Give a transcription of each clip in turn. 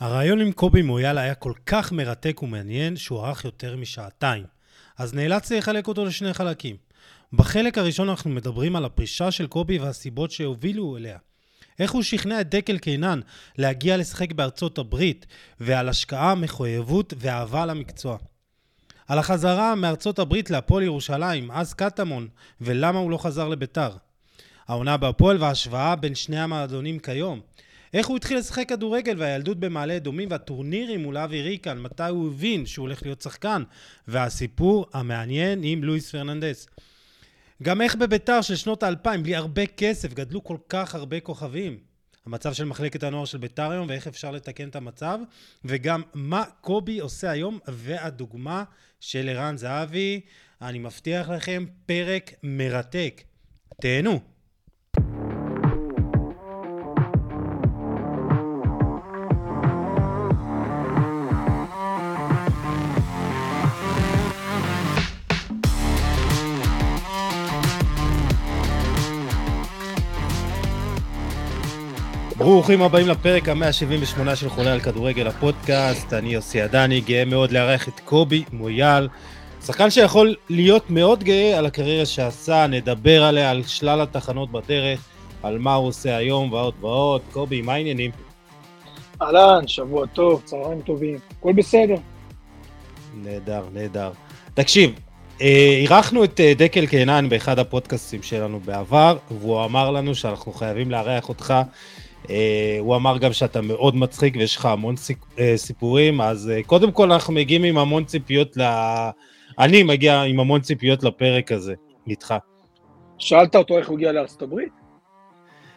הרעיון עם קובי מויאל היה כל כך מרתק ומעניין שהוא ארך יותר משעתיים, אז נאלצתי לחלק אותו לשני חלקים. בחלק הראשון אנחנו מדברים על הפרישה של קובי והסיבות שהובילו אליה. איך הוא שכנע את דקל קינן להגיע לשחק בארצות הברית, ועל השקעה, מחויבות ואהבה למקצוע. על החזרה מארצות הברית להפועל ירושלים, אז קטמון, ולמה הוא לא חזר לביתר. העונה בהפועל וההשוואה בין שני המועדונים כיום. איך הוא התחיל לשחק כדורגל והילדות במעלה אדומים והטורנירים מול אבי ריקן, מתי הוא הבין שהוא הולך להיות שחקן, והסיפור המעניין עם לואיס פרננדס. גם איך בביתר של שנות האלפיים, בלי הרבה כסף, גדלו כל כך הרבה כוכבים. המצב של מחלקת הנוער של ביתר היום ואיך אפשר לתקן את המצב, וגם מה קובי עושה היום, והדוגמה של ערן זהבי. אני מבטיח לכם, פרק מרתק. תהנו. ברוכים הבאים לפרק ה-178 של חולה על כדורגל הפודקאסט, אני יוסי עדני, גאה מאוד לארח את קובי מויאל, שחקן שיכול להיות מאוד גאה על הקריירה שעשה, נדבר עליה, על שלל התחנות בדרך, על מה הוא עושה היום ועוד ועוד. קובי, מה העניינים? אהלן, שבוע טוב, צהריים טובים, הכל בסדר. נהדר, נהדר. תקשיב, אה, אירחנו את אה, דקל קינן באחד הפודקאסטים שלנו בעבר, והוא אמר לנו שאנחנו חייבים לארח אותך הוא אמר גם שאתה מאוד מצחיק ויש לך המון uh, סיפורים, אז uh, קודם כל אנחנו מגיעים עם המון ציפיות ל... אני מגיע עם המון ציפיות לפרק הזה, איתך. שאלת אותו איך הוא הגיע לארצות הברית?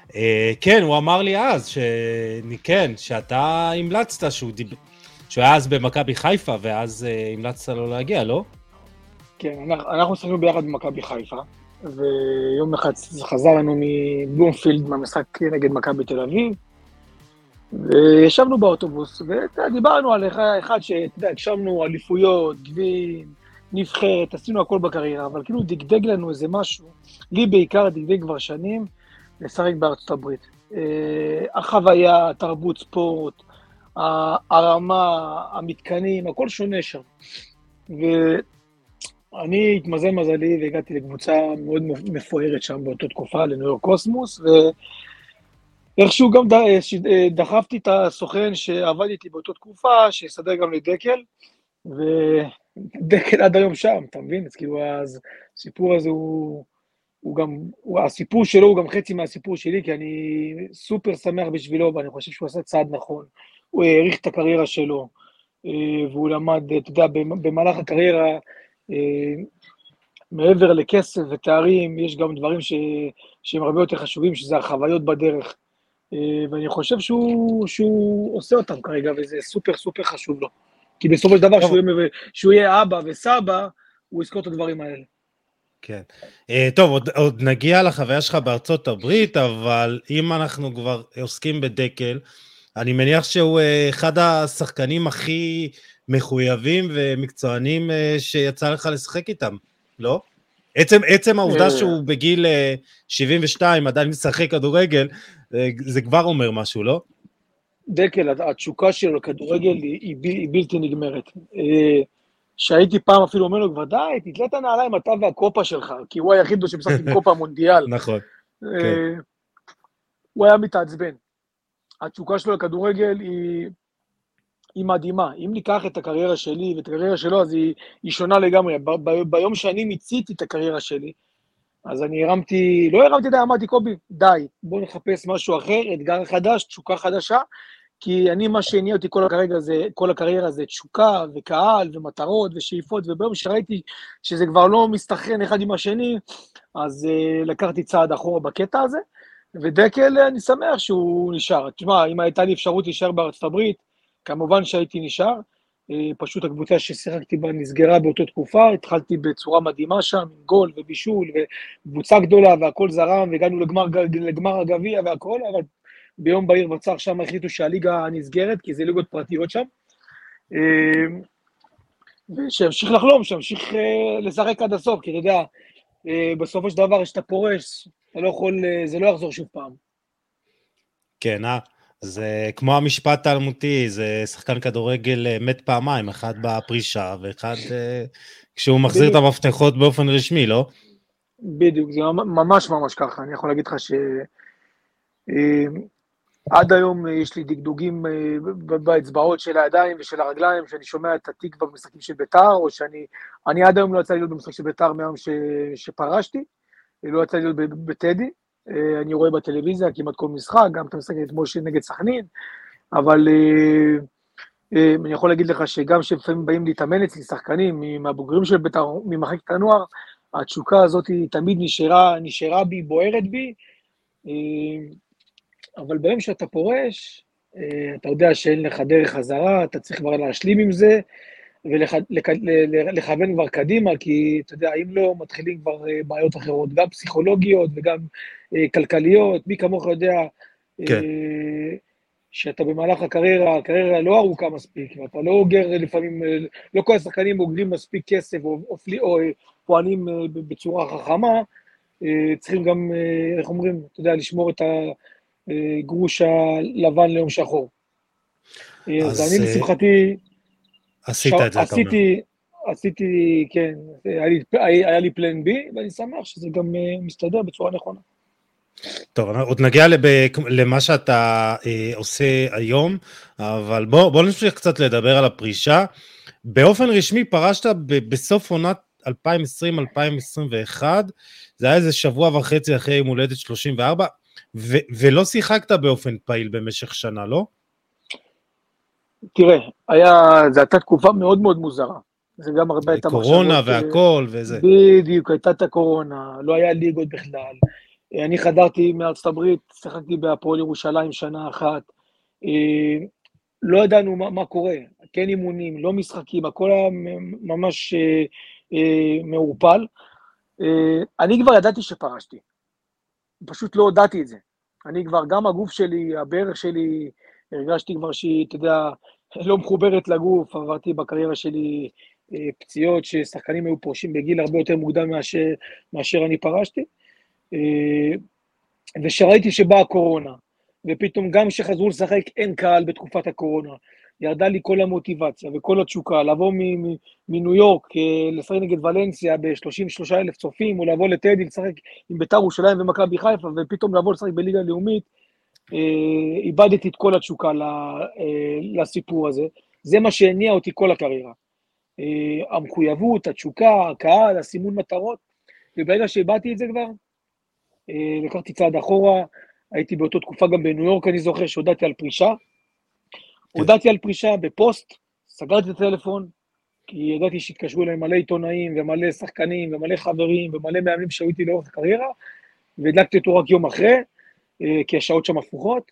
Uh, כן, הוא אמר לי אז, ש... כן, שאתה המלצת שהוא, דיב... שהוא היה אז במכבי חיפה, ואז uh, המלצת לו להגיע, לא? כן, אנחנו שיחקנו ביחד במכבי חיפה. ויום אחד חזר לנו מבלומפילד מהמשחק נגד מכבי תל אביב, וישבנו באוטובוס, ודיברנו על אחד שאתה יודע, הגשמנו אליפויות, גביעים, נבחרת, עשינו הכל בקריירה, אבל כאילו דגדג לנו איזה משהו, לי בעיקר דגדג כבר שנים, לשחק בארצות הברית. אה, החוויה, תרבות ספורט, הרמה, המתקנים, הכל שונה שם. אני התמזל מזלי והגעתי לקבוצה מאוד מפוארת שם באותה תקופה, לניו יורק קוסמוס, ואיכשהו גם דחפתי את הסוכן שעבד איתי באותה תקופה, שיסדר גם לדקל, ודקל עד היום שם, אתה מבין? אז כאילו, אז הסיפור הזה הוא, הוא גם, הוא, הסיפור שלו הוא גם חצי מהסיפור שלי, כי אני סופר שמח בשבילו, ואני חושב שהוא עשה צעד נכון. הוא העריך את הקריירה שלו, אה, והוא למד, אתה יודע, במהלך הקריירה, אה, מעבר לכסף ותארים, יש גם דברים ש, שהם הרבה יותר חשובים, שזה החוויות בדרך. אה, ואני חושב שהוא, שהוא עושה אותם כרגע, וזה סופר סופר חשוב לו. כי בסופו של דבר, שהוא יהיה, יהיה אבא וסבא, הוא יזכור את הדברים האלה. כן. Uh, טוב, עוד, עוד נגיע לחוויה שלך בארצות הברית, אבל אם אנחנו כבר עוסקים בדקל, אני מניח שהוא אחד השחקנים הכי מחויבים ומקצוענים אה, שיצא לך לשחק איתם, לא? עצם, עצם העובדה אה. שהוא בגיל 72 אה, עדיין משחק כדורגל, זה כבר אומר משהו, לא? דקל, התשוקה שלו לכדורגל היא, היא, בלתי נגמרת. שהייתי פעם אפילו אומר לו, די, תתלה את הנעליים אתה והקופה שלך, כי הוא היחיד שמשחק עם קופה מונדיאל. נכון. כן. הוא היה מתעצבן. התשוקה שלו לכדורגל היא היא מדהימה. אם ניקח את הקריירה שלי ואת הקריירה שלו, אז היא, היא שונה לגמרי. ב, ב, ביום שאני מיציתי את הקריירה שלי, אז אני הרמתי, לא הרמתי די, אמרתי, קובי, די, בוא נחפש משהו אחר, אתגר חדש, תשוקה חדשה, כי אני, מה שהניע אותי כל הקריירה זה, כל הקריירה זה תשוקה וקהל ומטרות ושאיפות, וביום שראיתי שזה כבר לא מסתכן אחד עם השני, אז uh, לקחתי צעד אחורה בקטע הזה, ודקל, אני שמח שהוא נשאר. תשמע, אם הייתה לי אפשרות להישאר בארצות הברית, כמובן שהייתי נשאר, אה, פשוט הקבוצה ששיחקתי בה נסגרה באותה תקופה, התחלתי בצורה מדהימה שם, עם גול ובישול וקבוצה גדולה והכל זרם והגענו לגמר, לגמר הגביע והכל, אבל ביום בהיר וצר שם החליטו שהליגה נסגרת, כי זה ליגות פרטיות שם. אה, ושימשיך לחלום, שימשיך אה, לשחק עד הסוף, כי אתה יודע, בסופו של דבר כשאתה פורש, אתה לא יכול, זה לא יחזור שוב פעם. כן, זה כמו המשפט האלמותי, זה שחקן כדורגל אה, מת פעמיים, אחד בפרישה ואחד אה, כשהוא מחזיר את המפתחות באופן רשמי, לא? בדיוק, זה ממש ממש ככה. אני יכול להגיד לך ש... אה, היום יש לי דגדוגים באצבעות של הידיים ושל הרגליים, שאני שומע את התקווה במשחקים של ביתר, או שאני... אני עד היום לא יצא לי להיות במשחק של ביתר מהיום ש... שפרשתי, לא יצא לי להיות בטדי. אה, אני רואה בטלוויזיה כמעט כל משחק, גם את המשחק אתמול נגד סכנין, אבל אה, אה, אני יכול להגיד לך שגם כשלפעמים באים להתאמן אצלי שחקנים מהבוגרים של בית"ר, ממחלקת הנוער, התשוקה הזאת תמיד נשארה, נשארה בי, בוערת בי, אבל ביום שאתה פורש, אתה יודע שאין לך דרך חזרה, אתה צריך כבר להשלים עם זה, ולכוון כבר קדימה, כי אתה יודע, אם לא, מתחילים כבר בעיות אחרות, גם פסיכולוגיות וגם כלכליות, מי כמוך יודע, כן. אה, שאתה במהלך הקריירה, הקריירה לא ארוכה מספיק, ואתה לא אוגר לפעמים, לא כל השחקנים אוגרים מספיק כסף או, או, או פועלים בצורה חכמה, צריכים גם, איך אומרים, אתה יודע, לשמור את הגרוש הלבן ליום שחור. אז, אז אני לשמחתי... עשית את זה, אתה אומר. עשיתי, כן, היה לי, היה לי פלן בי, ואני שמח שזה גם מסתדר בצורה נכונה. טוב, עוד נגיע לב, למה שאתה אה, עושה היום, אבל בוא, בוא נמשיך קצת לדבר על הפרישה. באופן רשמי פרשת ב, בסוף עונת 2020-2021, זה היה איזה שבוע וחצי אחרי יום הולדת 34, ו, ולא שיחקת באופן פעיל במשך שנה, לא? תראה, היה, זו הייתה תקופה מאוד מאוד מוזרה. זה גם הרבה הייתה מחשבות... קורונה והכל וזה. בדיוק, הייתה את הקורונה, לא היה ליגות בכלל. אני חדרתי מארצות הברית, שיחקתי בהפועל ירושלים שנה אחת. אה, לא ידענו מה, מה קורה, כן אימונים, לא משחקים, הכל היה ממש אה, אה, מעורפל. אה, אני כבר ידעתי שפרשתי, פשוט לא הודעתי את זה. אני כבר, גם הגוף שלי, הברך שלי, הרגשתי כבר שהיא, אתה יודע, לא מחוברת לגוף, עברתי בקריירה שלי אה, פציעות ששחקנים היו פורשים בגיל הרבה יותר מוקדם מאשר, מאשר אני פרשתי. אה, ושראיתי שבאה הקורונה, ופתאום גם כשחזרו לשחק אין קהל בתקופת הקורונה, ירדה לי כל המוטיבציה וכל התשוקה, לבוא מניו יורק, אה, לשחק נגד ולנסיה ב-33 אלף צופים, או לבוא לטדי, לשחק עם ביתר ירושלים ומכבי חיפה, ופתאום לבוא לשחק בליגה הלאומית, אה, איבדתי את כל התשוקה אה, לסיפור הזה. זה מה שהניע אותי כל הקריירה. אה, המחויבות, התשוקה, הקהל, הסימון מטרות, וברגע שאיבדתי את זה כבר, לקחתי צעד אחורה, הייתי באותה תקופה גם בניו יורק, אני זוכר שהודעתי על פרישה. כן. הודעתי על פרישה בפוסט, סגרתי את הטלפון, כי ידעתי שהתקשרו אליי מלא עיתונאים ומלא שחקנים ומלא חברים ומלא מאמנים שהיו איתי לאורך הקריירה, והדלקתי אותו רק יום אחרי, אה, כי השעות שם הפוכות.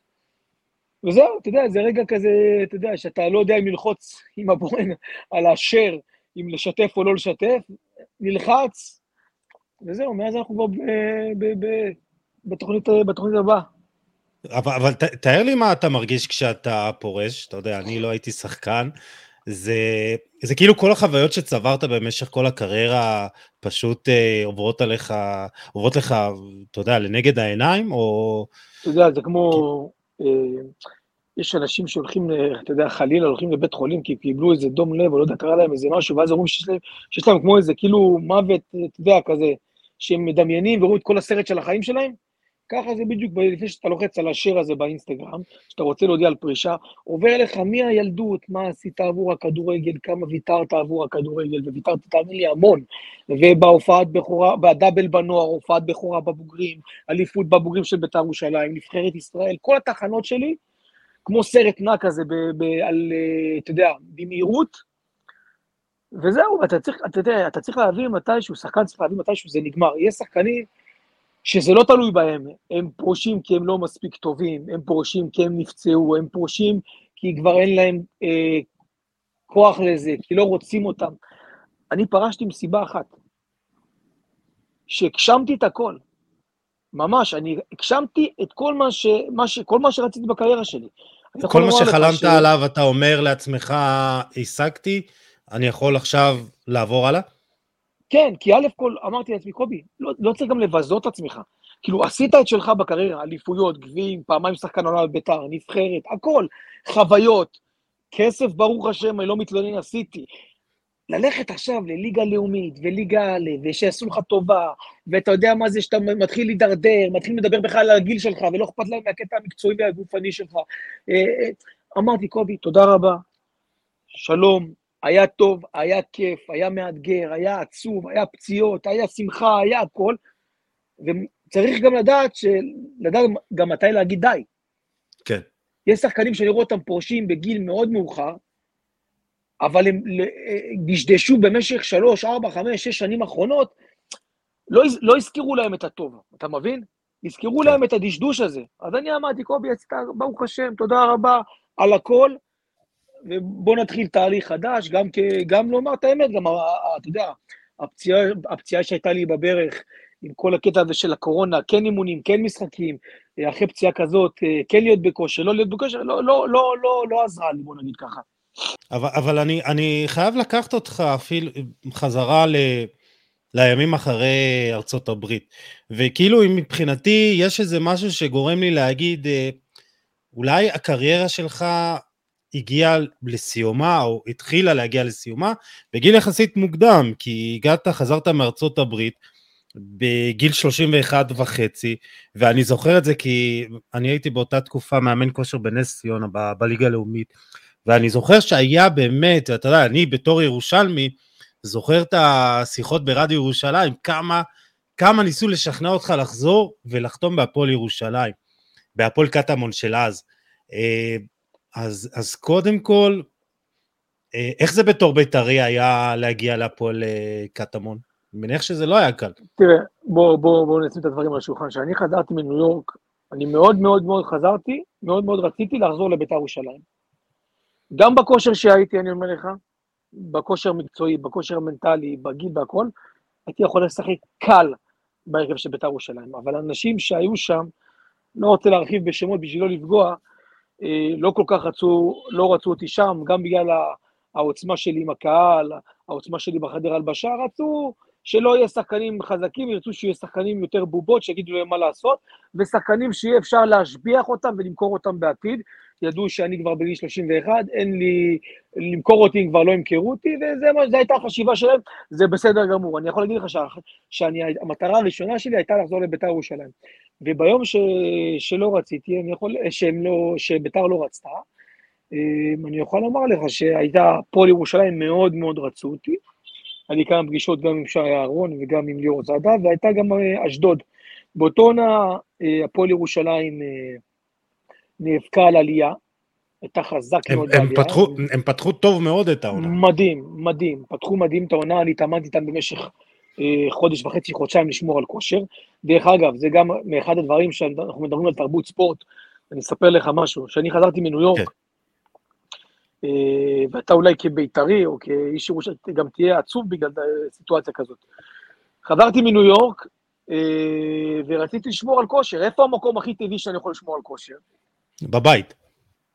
וזהו, אתה יודע, זה רגע כזה, אתה יודע, שאתה לא יודע אם ללחוץ עם הבורן על השאר, אם לשתף או לא לשתף, נלחץ, וזהו, מאז אנחנו כבר בתוכנית, בתוכנית הבאה. אבל, אבל ת, תאר לי מה אתה מרגיש כשאתה פורש, אתה יודע, אני לא הייתי שחקן, זה, זה כאילו כל החוויות שצברת במשך כל הקריירה פשוט אה, עוברות עליך, עוברות לך, אתה יודע, לנגד העיניים, או... אתה יודע, זה כמו... אה, יש אנשים שהולכים, אתה יודע, חלילה הולכים לבית חולים כי קיבלו איזה דום לב, או לא יודע, קרה להם איזה משהו, ואז אומרים שיש להם, שיש להם כמו איזה כאילו מוות, אתה יודע, כזה, שהם מדמיינים ורואים את כל הסרט של החיים שלהם, ככה זה בדיוק לפני שאתה לוחץ על השיר הזה באינסטגרם, שאתה רוצה להודיע על פרישה, עובר לך מהילדות, מה עשית עבור הכדורגל, כמה ויתרת עבור הכדורגל, וויתרת, תאמין לי, המון. ובהופעת בכורה, בדאבל בנוער, הופעת בכורה בבוגרים, אליפות בבוגרים של בית"ר ירושלים, נבחרת ישראל, כל התחנות שלי, כמו סרט נע כזה, ב, ב, על, אה, אתה יודע, במהירות, וזהו, אתה צריך, אתה יודע, אתה צריך להבין מתישהו, שחקן צריך להבין מתישהו זה נגמר. יש שחקנים שזה לא תלוי בהם, הם פרושים כי הם לא מספיק טובים, הם פרושים כי הם נפצעו, הם פרושים כי כבר אין להם אה, כוח לזה, כי לא רוצים אותם. אני פרשתי מסיבה אחת, שהגשמתי את הכל. ממש, אני הגשמתי את כל מה, ש, מה, ש, כל מה שרציתי בקריירה שלי. כל מה שחלמת ש... עליו, אתה אומר לעצמך, השגתי, אני יכול עכשיו לעבור הלאה? כן, כי א' כל אמרתי לעצמי, קובי, לא, לא צריך גם לבזות את עצמך. כאילו, עשית את שלך בקריירה, אליפויות, גביעים, פעמיים שחקן עונה בביתר, נבחרת, הכל, חוויות, כסף, ברוך השם, אני לא מתלונן, עשיתי. ללכת עכשיו לליגה לאומית וליגה א', ושיעשו לך טובה, ואתה יודע מה זה שאתה מתחיל להידרדר, מתחיל לדבר בכלל על הגיל שלך, ולא אכפת להם מהקטע המקצועי והגופני שלך. אה, אה, אמרתי, קובי, תודה רבה, שלום, היה טוב, היה כיף, היה מאתגר, היה עצוב, היה פציעות, היה שמחה, היה הכל, וצריך גם לדעת, לדעת גם מתי להגיד די. כן. יש שחקנים שאני רואה אותם פורשים בגיל מאוד מאוחר, אבל הם דשדשו במשך שלוש, ארבע, חמש, שש שנים האחרונות, לא, לא הזכירו להם את הטוב, אתה מבין? הזכירו כן. להם את הדשדוש הזה. אז אני אמרתי, קובי, ברוך השם, תודה רבה על הכל, ובוא נתחיל תהליך חדש, גם, כ, גם לומר את האמת, גם, אתה יודע, הפציעה, הפציעה שהייתה לי בברך, עם כל הקטע הזה של הקורונה, כן אימונים, כן משחקים, אחרי פציעה כזאת, כן להיות בכושר, לא להיות בכושר, לא, לא, לא, לא, לא עזרה לי, בוא נגיד ככה. אבל, אבל אני, אני חייב לקחת אותך אפילו חזרה ל, לימים אחרי ארצות הברית. וכאילו מבחינתי יש איזה משהו שגורם לי להגיד, אה, אולי הקריירה שלך הגיעה לסיומה, או התחילה להגיע לסיומה, בגיל יחסית מוקדם, כי הגעת, חזרת מארצות הברית, בגיל 31 וחצי, ואני זוכר את זה כי אני הייתי באותה תקופה מאמן כושר בנס ציונה, בליגה הלאומית, ואני זוכר שהיה באמת, אתה יודע, אני בתור ירושלמי, זוכר את השיחות ברדיו ירושלים, כמה, כמה ניסו לשכנע אותך לחזור ולחתום בהפועל ירושלים, בהפועל קטמון של אז. אז, אז קודם כל, אה, איך זה בתור בית"רי היה להגיע להפועל אה, קטמון? אני מניח שזה לא היה קל. תראה, בואו בוא, בוא נשים את הדברים על השולחן. כשאני חזרתי מניו יורק, אני מאוד מאוד מאוד חזרתי, מאוד מאוד רציתי לחזור לבית"ר ירושלים. גם בכושר שהייתי, אני אומר לך, בכושר המקצועי, בכושר המנטלי, בגיל, והכל, הייתי יכול לשחק קל בהרכב של בית"ר ירושלים. אבל אנשים שהיו שם, לא רוצה להרחיב בשמות בשביל לא לפגוע, לא כל כך רצו, לא רצו אותי שם, גם בגלל העוצמה שלי עם הקהל, העוצמה שלי בחדר הלבשה, רצו שלא יהיה שחקנים חזקים, ירצו שיהיה שחקנים יותר בובות, שיגידו להם מה לעשות, ושחקנים שיהיה אפשר להשביח אותם ולמכור אותם בעתיד. ידעו שאני כבר בגיל 31, אין לי, למכור אותי אם כבר לא ימכרו אותי, וזו הייתה החשיבה שלהם, זה בסדר גמור. אני יכול להגיד לך שהמטרה הראשונה שלי הייתה לחזור לביתר ירושלים. וביום ש, שלא רציתי, אני יכול, שהם לא, שביתר לא רצתה, אמ, אני יכול לומר לך שהייתה, פועל ירושלים מאוד מאוד רצו אותי. לי כמה פגישות גם עם שי אהרון וגם עם ליאור זאדה, והייתה גם אה, אשדוד. באותו עונה אה, הפועל ירושלים אה, נאבקה על עלייה, הייתה חזק הם, מאוד הם בעלייה. פתחו, הם פתחו טוב מאוד את העונה. מדהים, מדהים. פתחו מדהים את העונה, אני התאמנתי איתם במשך אה, חודש וחצי, חודשיים לשמור על כושר. דרך אגב, זה גם מאחד הדברים שאנחנו מדברים על תרבות ספורט, אני אספר לך משהו. כשאני חזרתי מניו יורק, כן. אה, ואתה אולי כבית"רי או כאיש ירושלים, גם תהיה עצוב בגלל סיטואציה כזאת. חזרתי מניו יורק, אה, ורציתי לשמור על כושר. איפה המקום הכי טבעי שאני יכול לשמור על כושר? בבית.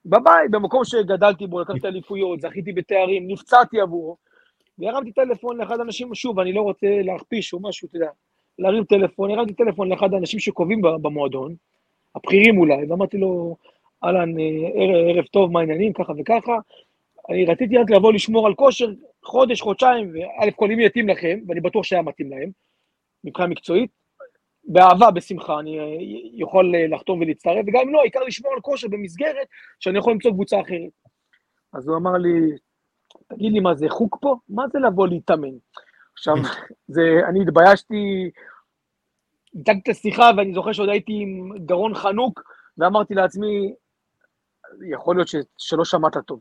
בבית, במקום שגדלתי בו, לקחתי אליפויות, זכיתי בתארים, נפצעתי עבורו, והרמתי טלפון לאחד האנשים, שוב, אני לא רוצה להכפיש או משהו, אתה יודע, להרים טלפון, הרמתי טלפון לאחד האנשים שקובעים במועדון, הבכירים אולי, ואמרתי לו, אהלן, אה, ערב, ערב טוב, מה העניינים, ככה וככה, אני רציתי רק לבוא לשמור על כושר חודש, חודשיים, וא' כל אם יתאים לכם, ואני בטוח שהיה מתאים להם, מבחינה מקצועית, באהבה, בשמחה, אני אה, יכול אה, לחתום ולהצטרף, וגם אם לא, העיקר לשמור על כושר במסגרת שאני יכול למצוא קבוצה אחרת. אז הוא אמר לי, תגיד לי, מה זה חוק פה? מה זה לבוא להתאמן? עכשיו, זה, אני התביישתי, ניתקתי את השיחה, ואני זוכר שעוד הייתי עם גרון חנוק, ואמרתי לעצמי, יכול להיות ש, שלא שמעת טוב.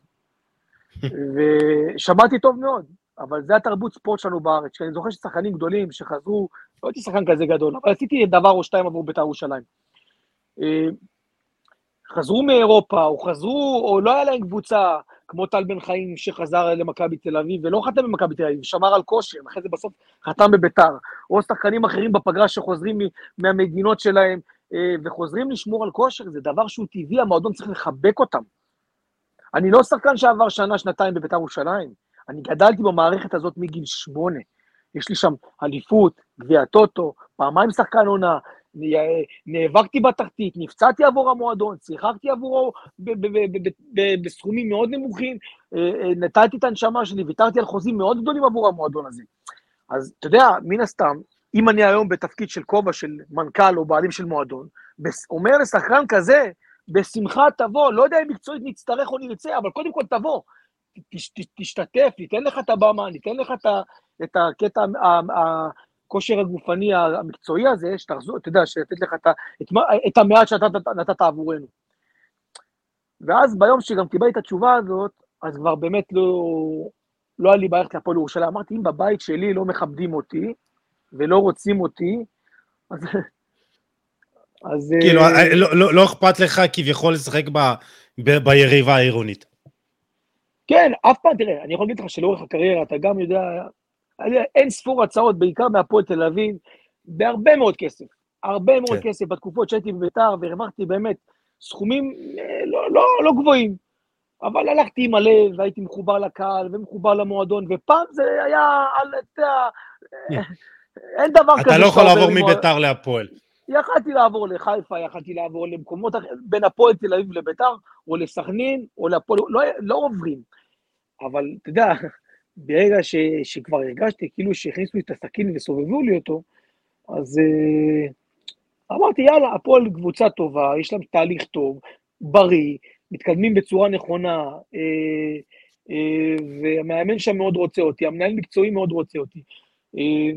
ושמעתי טוב מאוד, אבל זה התרבות ספורט שלנו בארץ, כי אני זוכר ששחקנים גדולים שחזרו, לא הייתי שחקן כזה גדול, אבל עשיתי דבר או שתיים עבור בית"ר ירושלים. אה, חזרו מאירופה, או חזרו, או לא היה להם קבוצה, כמו טל בן חיים שחזר למכבי תל אביב, ולא חתם במכבי תל אביב, שמר על כושר, אחרי זה בסוף חתם בביתר, או שחקנים אחרים בפגרה שחוזרים מהמדינות שלהם, אה, וחוזרים לשמור על כושר, זה דבר שהוא טבעי, המועדון צריך לחבק אותם. אני לא שחקן שעבר שנה, שנתיים בביתר ירושלים, אני גדלתי במערכת הזאת מגיל שמונה. יש לי שם אליפות, גביע הטוטו, פעמיים שחקן עונה, נאבקתי בתחתית, נפצעתי עבור המועדון, שיחקתי עבורו בסכומים מאוד נמוכים, נתתי את הנשמה שלי, ויתרתי על חוזים מאוד גדולים עבור המועדון הזה. אז אתה יודע, מן הסתם, אם אני היום בתפקיד של כובע של מנכ"ל או בעלים של מועדון, אומר לשחקן כזה, בשמחה תבוא, לא יודע אם מקצועית נצטרך או נרצה, אבל קודם כל תבוא, תשתתף, ניתן לך את הבמה, ניתן לך את הקטע, הכושר הגופני המקצועי הזה, שתחזור, אתה יודע, שתתת לך את המעט שאתה נתת עבורנו. ואז ביום שגם קיבלתי את התשובה הזאת, אז כבר באמת לא, לא היה לי בעיה ללכת להפועל ירושלים. אמרתי, אם בבית שלי לא מכבדים אותי ולא רוצים אותי, אז... אז... כאילו, אה, לא, לא, לא אכפת לך כביכול לשחק ב, ב, ביריבה העירונית. כן, אף פעם, תראה, אני יכול להגיד לך שלאורך הקריירה אתה גם יודע, אין ספור הצעות, בעיקר מהפועל תל אביב, בהרבה מאוד כסף. הרבה מאוד כן. כסף בתקופות שהייתי בביתר, והרווחתי באמת סכומים אה, לא, לא, לא גבוהים. אבל הלכתי עם הלב, והייתי מחובר לקהל, ומחובר למועדון, ופעם זה היה, אתה יודע, אין דבר כזה. אתה לא יכול לעבור מביתר להפועל. יכלתי לעבור לחיפה, יכלתי לעבור למקומות אחרים, בין הפועל תל אביב לביתר, או לסכנין, או להפועל, לא, לא עוברים. אבל אתה יודע, ברגע ש, שכבר הרגשתי כאילו שהכניסו לי את הסכין וסובבו לי אותו, אז uh, אמרתי, יאללה, הפועל קבוצה טובה, יש להם תהליך טוב, בריא, מתקדמים בצורה נכונה, uh, uh, והמאמן שם מאוד רוצה אותי, המנהל מקצועי מאוד רוצה אותי. Uh,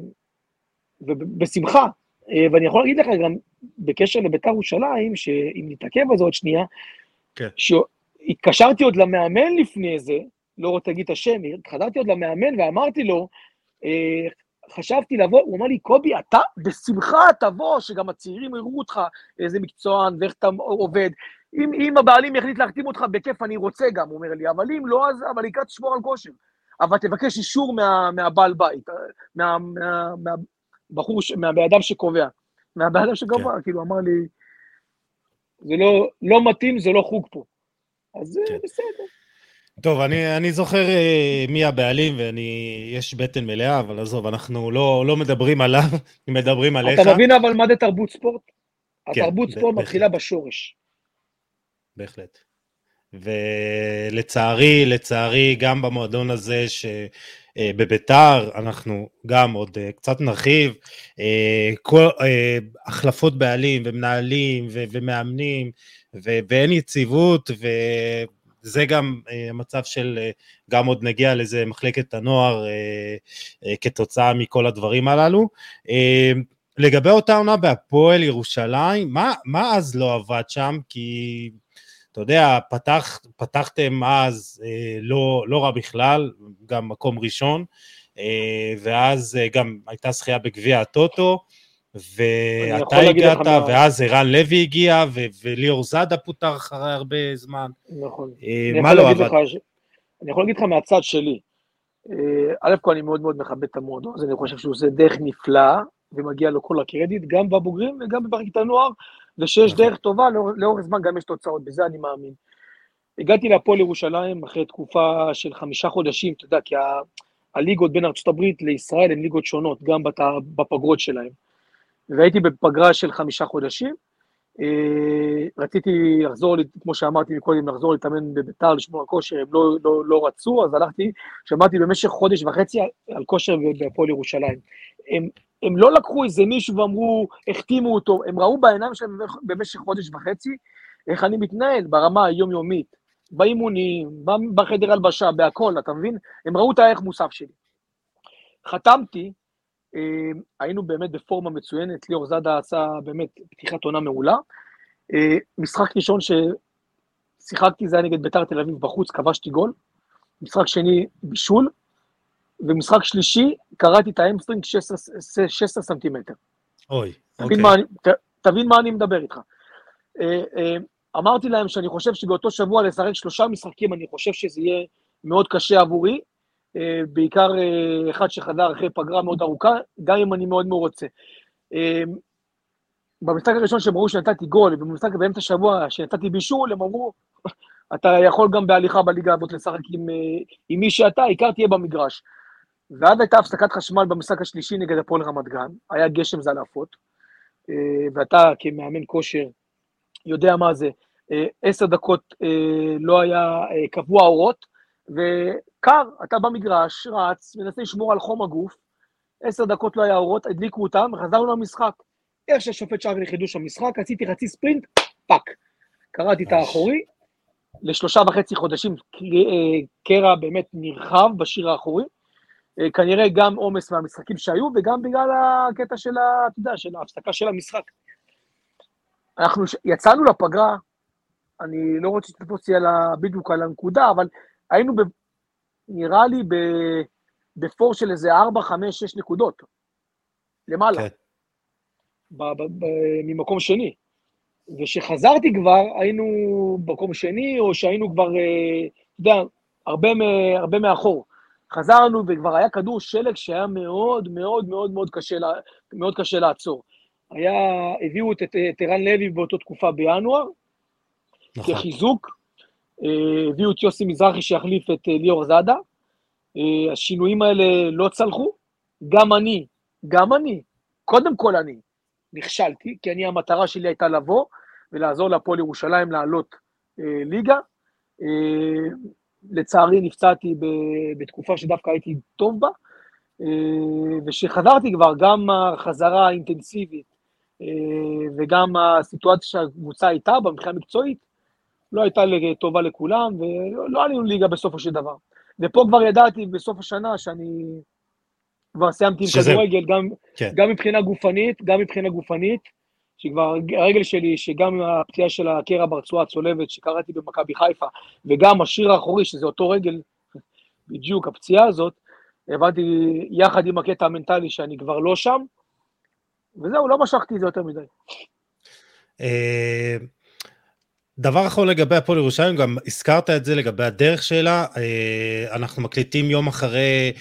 ובשמחה, uh, ואני יכול להגיד לך גם בקשר לבית"ר ירושלים, שאם נתעכב על זה עוד שנייה, כן. שהתקשרתי עוד למאמן לפני זה, לא רוצה להגיד את השם, חזרתי עוד למאמן ואמרתי לו, אה, חשבתי לבוא, הוא אמר לי, קובי, אתה בשמחה תבוא, שגם הצעירים יראו אותך איזה מקצוען ואיך אתה עובד. אם, אם הבעלים יחליט להחתים אותך, בכיף אני רוצה גם, הוא אומר לי, אבל אם לא, אז אבל לקראת תשמור על כושר. אבל תבקש אישור מה, מהבעל בית, מה, מה, מהבחור, מהבן אדם שקובע. מהבן אדם שקובע, כן. כאילו, אמר לי, זה לא, לא מתאים, זה לא חוג פה. אז כן. בסדר. טוב, אני, אני זוכר uh, מי הבעלים, ואני, יש בטן מלאה, אבל עזוב, אנחנו לא, לא מדברים עליו, מדברים עליך. אתה מבין אבל מה זה תרבות ספורט? כן, התרבות ספורט בהחלט. מתחילה בשורש. בהחלט. ולצערי, לצערי, גם במועדון הזה, שבביתר, uh, אנחנו גם עוד uh, קצת נרחיב, כל, החלפות בעלים ומנהלים ומאמנים, ו- ואין יציבות, ו... זה גם אה, המצב של, אה, גם עוד נגיע לזה מחלקת הנוער אה, כתוצאה מכל הדברים הללו. לגבי אותה עונה בהפועל ירושלים, מה, מה אז לא עבד שם? כי אתה יודע, פתח, פתחתם אז לא, לא רע בכלל, גם מקום ראשון, ואז גם הייתה זכייה בגביע הטוטו, ואתה הגעת, ואז ערן לוי הגיע, וליאור זאדה פוטר אחרי הרבה זמן. נכון. אה, מה לא עבד? אני יכול להגיד לך מהצד שלי, אה, א' כל אני מאוד מאוד מכבד את המועדון, אז אני חושב שהוא עושה דרך נפלאה, ומגיע לו כל הקרדיט, גם בבוגרים וגם במחלקת הנוער, ושיש נכון. דרך טובה, לאורך זמן גם יש תוצאות, בזה אני מאמין. הגעתי להפועל ירושלים אחרי תקופה של חמישה חודשים, אתה יודע, כי הליגות בין ארצות הברית לישראל הן ליגות שונות, גם בפגרות שלהן. והייתי בפגרה של חמישה חודשים. אה, רציתי לחזור, כמו שאמרתי מקודם, לחזור להתאמן בביתר, לשמור על כושר, הם לא, לא, לא רצו, אז הלכתי, שמעתי במשך חודש וחצי על כושר בהפועל ירושלים. הם, הם לא לקחו איזה מישהו ואמרו, החתימו אותו, הם ראו בעיניים שלהם במשך חודש וחצי איך אני מתנהל ברמה היומיומית, באימונים, בחדר הלבשה, בהכל, אתה מבין? הם ראו את הערך מוסף שלי. חתמתי, היינו באמת בפורמה מצוינת, ליאור זאדה עשה באמת פתיחת עונה מעולה. אה, משחק ראשון ששיחקתי זה היה נגד ביתר תל אביב בחוץ, כבשתי גול. משחק שני, בישול. ומשחק שלישי, קרעתי את ה hamstring 16, 16 סנטימטר. אוי, תבין אוקיי. מה, ת, תבין מה אני מדבר איתך. אה, אמרתי להם שאני חושב שבאותו שבוע לשחק שלושה משחקים, אני חושב שזה יהיה מאוד קשה עבורי, אה, בעיקר אה, אחד שחזר אחרי פגרה מאוד ארוכה, גם אם אני מאוד מאוד רוצה. אה, במשחק הראשון שהם ראו שנתתי גול, ובמשחק באמצע השבוע שנתתי בישול, הם אמרו, אתה יכול גם בהליכה בליגה הזאת לשחק עם, עם מי שאתה, העיקר תהיה במגרש. ואז הייתה הפסקת חשמל במשחק השלישי נגד הפועל רמת גן, היה גשם זלעפות. ואתה כמאמן כושר יודע מה זה, עשר דקות לא היה קבוע אורות, וקר, אתה במגרש, רץ, מנסה לשמור על חום הגוף, עשר דקות לא היה אורות, הדליקו אותם, וחזרנו למשחק. איך שהשופט שר לחידוש המשחק, עשיתי חצי ספרינט, Fuck. קרעתי את האחורי, לשלושה וחצי חודשים קרע באמת נרחב בשריר האחורי. אה, כנראה גם עומס מהמשחקים שהיו, וגם בגלל הקטע של, ה, אתה יודע, של ההפסקה של המשחק. אנחנו יצאנו לפגרה, אני לא רוצה שתתפוס אותי בדיוק על הנקודה, אבל היינו, ב, נראה לי, ב, בפור של איזה 4, 5, 6 נקודות, למעלה, כן. ב, ב, ב, ממקום שני. וכשחזרתי כבר, היינו במקום שני, או שהיינו כבר, אה, אתה יודע, הרבה, הרבה מאחור. חזרנו וכבר היה כדור שלג שהיה מאוד מאוד מאוד מאוד קשה, מאוד קשה לעצור. היה, הביאו את, את ערן לוי באותה תקופה בינואר, נכון. כחיזוק, הביאו את יוסי מזרחי שיחליף את אה, ליאור זאדה, השינויים האלה לא צלחו, גם אני, גם אני, קודם כל אני, נכשלתי, כי אני, המטרה שלי הייתה לבוא ולעזור להפועל ירושלים לעלות אה, ליגה. אה, לצערי נפצעתי בתקופה שדווקא הייתי טוב בה, אה, וכשחזרתי כבר, גם החזרה האינטנסיבית אה, וגם הסיטואציה שהקבוצה הייתה בה מבחינה מקצועית, לא הייתה טובה לכולם, ולא עלינו ליגה בסופו של דבר. ופה כבר ידעתי בסוף השנה שאני כבר סיימתי עם שזה... כדורגל, גם, כן. גם מבחינה גופנית, גם מבחינה גופנית, שכבר הרגל שלי, שגם הפציעה של הקרע ברצועה הצולבת שקראתי במכבי חיפה, וגם השיר האחורי, שזה אותו רגל, בדיוק הפציעה הזאת, הבנתי יחד עם הקטע המנטלי שאני כבר לא שם, וזהו, לא משכתי את זה יותר מדי. דבר אחרון לגבי הפועל ירושלים, גם הזכרת את זה לגבי הדרך שלה, אה, אנחנו מקליטים יום אחרי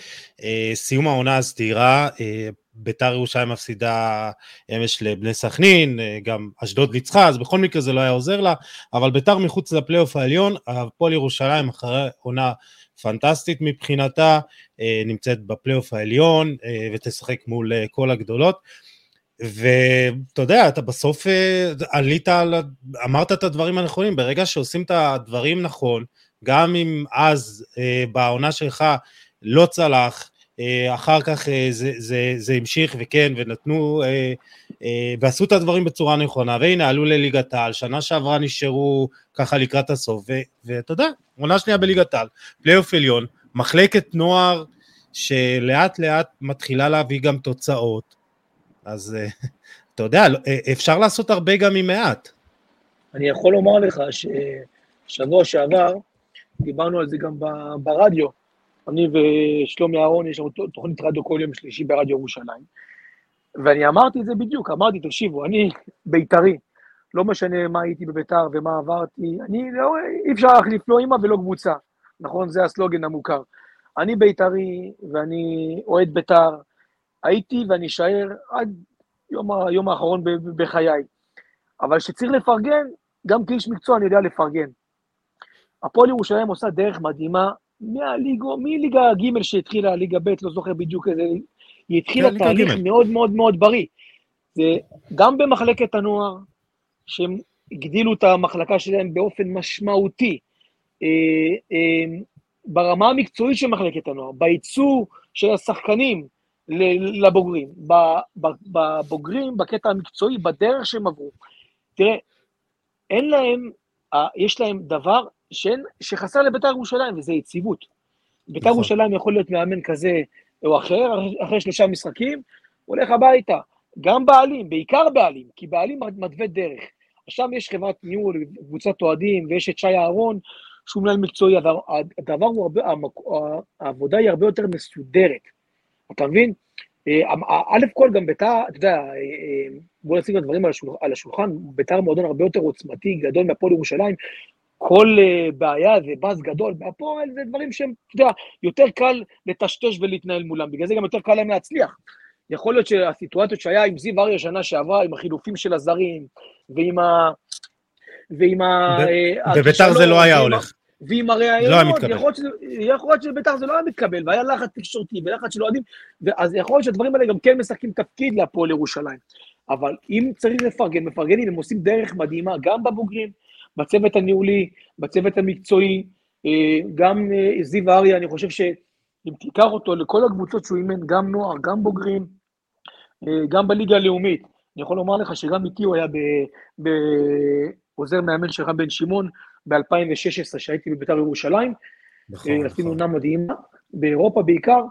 אה, סיום העונה הסדירה, אה, ביתר ירושלים מפסידה אמש לבני סכנין, גם אשדוד ניצחה, אז בכל מקרה זה לא היה עוזר לה, אבל ביתר מחוץ לפלייאוף העליון, הפועל ירושלים אחרי עונה פנטסטית מבחינתה, נמצאת בפלייאוף העליון ותשחק מול כל הגדולות. ואתה יודע, אתה בסוף אה, עלית על, אמרת את הדברים הנכונים, ברגע שעושים את הדברים נכון, גם אם אז אה, בעונה שלך לא צלח, אה, אחר כך זה, זה, זה המשיך וכן, ונתנו, ועשו את הדברים בצורה נכונה, והנה עלו לליגת העל, שנה שעברה נשארו ככה לקראת הסוף, ואתה יודע, עונה שנייה בליגת העל, פלייאוף עליון, מחלקת נוער שלאט לאט מתחילה להביא גם תוצאות, אז אה, אתה יודע, לא, אה, אפשר לעשות הרבה גם עם מעט. אני יכול לומר לך ששבוע שעבר, דיברנו על זה גם ברדיו, אני ושלומי אהרון, יש לנו תוכנית רדיו כל יום שלישי ברדיו ירושלים, ואני אמרתי את זה בדיוק, אמרתי, תקשיבו, אני בית"רי, לא משנה מה הייתי בביתר ומה עברתי, אני לא, אי אפשר להחליף לא אימא ולא קבוצה, נכון? זה הסלוגן המוכר. אני בית"רי ואני אוהד בית"ר, הייתי ואני אשאר עד יום, היום האחרון בחיי. אבל כשצריך לפרגן, גם כאיש מקצוע אני יודע לפרגן. הפועל ירושלים עושה דרך מדהימה מהליגו, מליגה ג' שהתחילה, ליגה ב', לא זוכר בדיוק איזה, היא התחילה כן, תהליך מאוד מאוד מאוד בריא. זה גם במחלקת הנוער, שהם הגדילו את המחלקה שלהם באופן משמעותי, אה, אה, ברמה המקצועית של מחלקת הנוער, בייצור של השחקנים, לבוגרים. בבוגרים, בקטע המקצועי, בדרך שהם עברו. תראה, אין להם, יש להם דבר שאין, שחסר לבית"ר ירושלים, וזה יציבות. בית"ר נכון. ירושלים יכול להיות מאמן כזה או אחר, אחרי שלושה משחקים, הולך הביתה. גם בעלים, בעיקר בעלים, כי בעלים מתווה דרך. עכשיו יש חברת ניהול, קבוצת אוהדים, ויש את שי אהרון, שהוא מנהל מקצועי, הדבר הוא הרבה, העבודה היא הרבה יותר מסודרת. אתה מבין? אה, א' כל גם ביתר, אתה יודע, אה, אה, בוא נשים את הדברים על השולחן, ביתר מועדון הרבה יותר עוצמתי, גדול מהפועל ירושלים, כל בעיה זה באז גדול, והפועל זה דברים שהם, אתה יודע, יותר קל לטשטש ולהתנהל מולם, בגלל זה גם יותר קל להם להצליח. יכול להיות שהסיטואציות שהיה עם זיו אריה שנה שעברה, עם החילופים של הזרים, ועם ה... ועם ה... בביתר זה לא היה הולך. ועם הראיונות, לא יכול, להיות שבית"ר זה לא היה מתקבל, והיה לחץ תקשורתי ולחץ של אוהדים, אז יכול להיות שהדברים האלה גם כן משחקים תפקיד להפועל ירושלים. אבל אם צריך לפרגן, מפרגנים, הם עושים דרך מדהימה, גם בבוגרים, בצוות הניהולי, בצוות המקצועי, אה, גם אה, זיו אריה, אני חושב שאם תיקח אותו לכל הקבוצות שהוא אימן, גם נוער, גם בוגרים, אה, גם בליגה הלאומית, אני יכול לומר לך שגם איתי הוא היה בעוזר מאמן של רם בן שמעון ב-2016, שהייתי בביתר ירושלים. נכון, נכון. עשינו עונה מדהימה, באירופה בעיקר,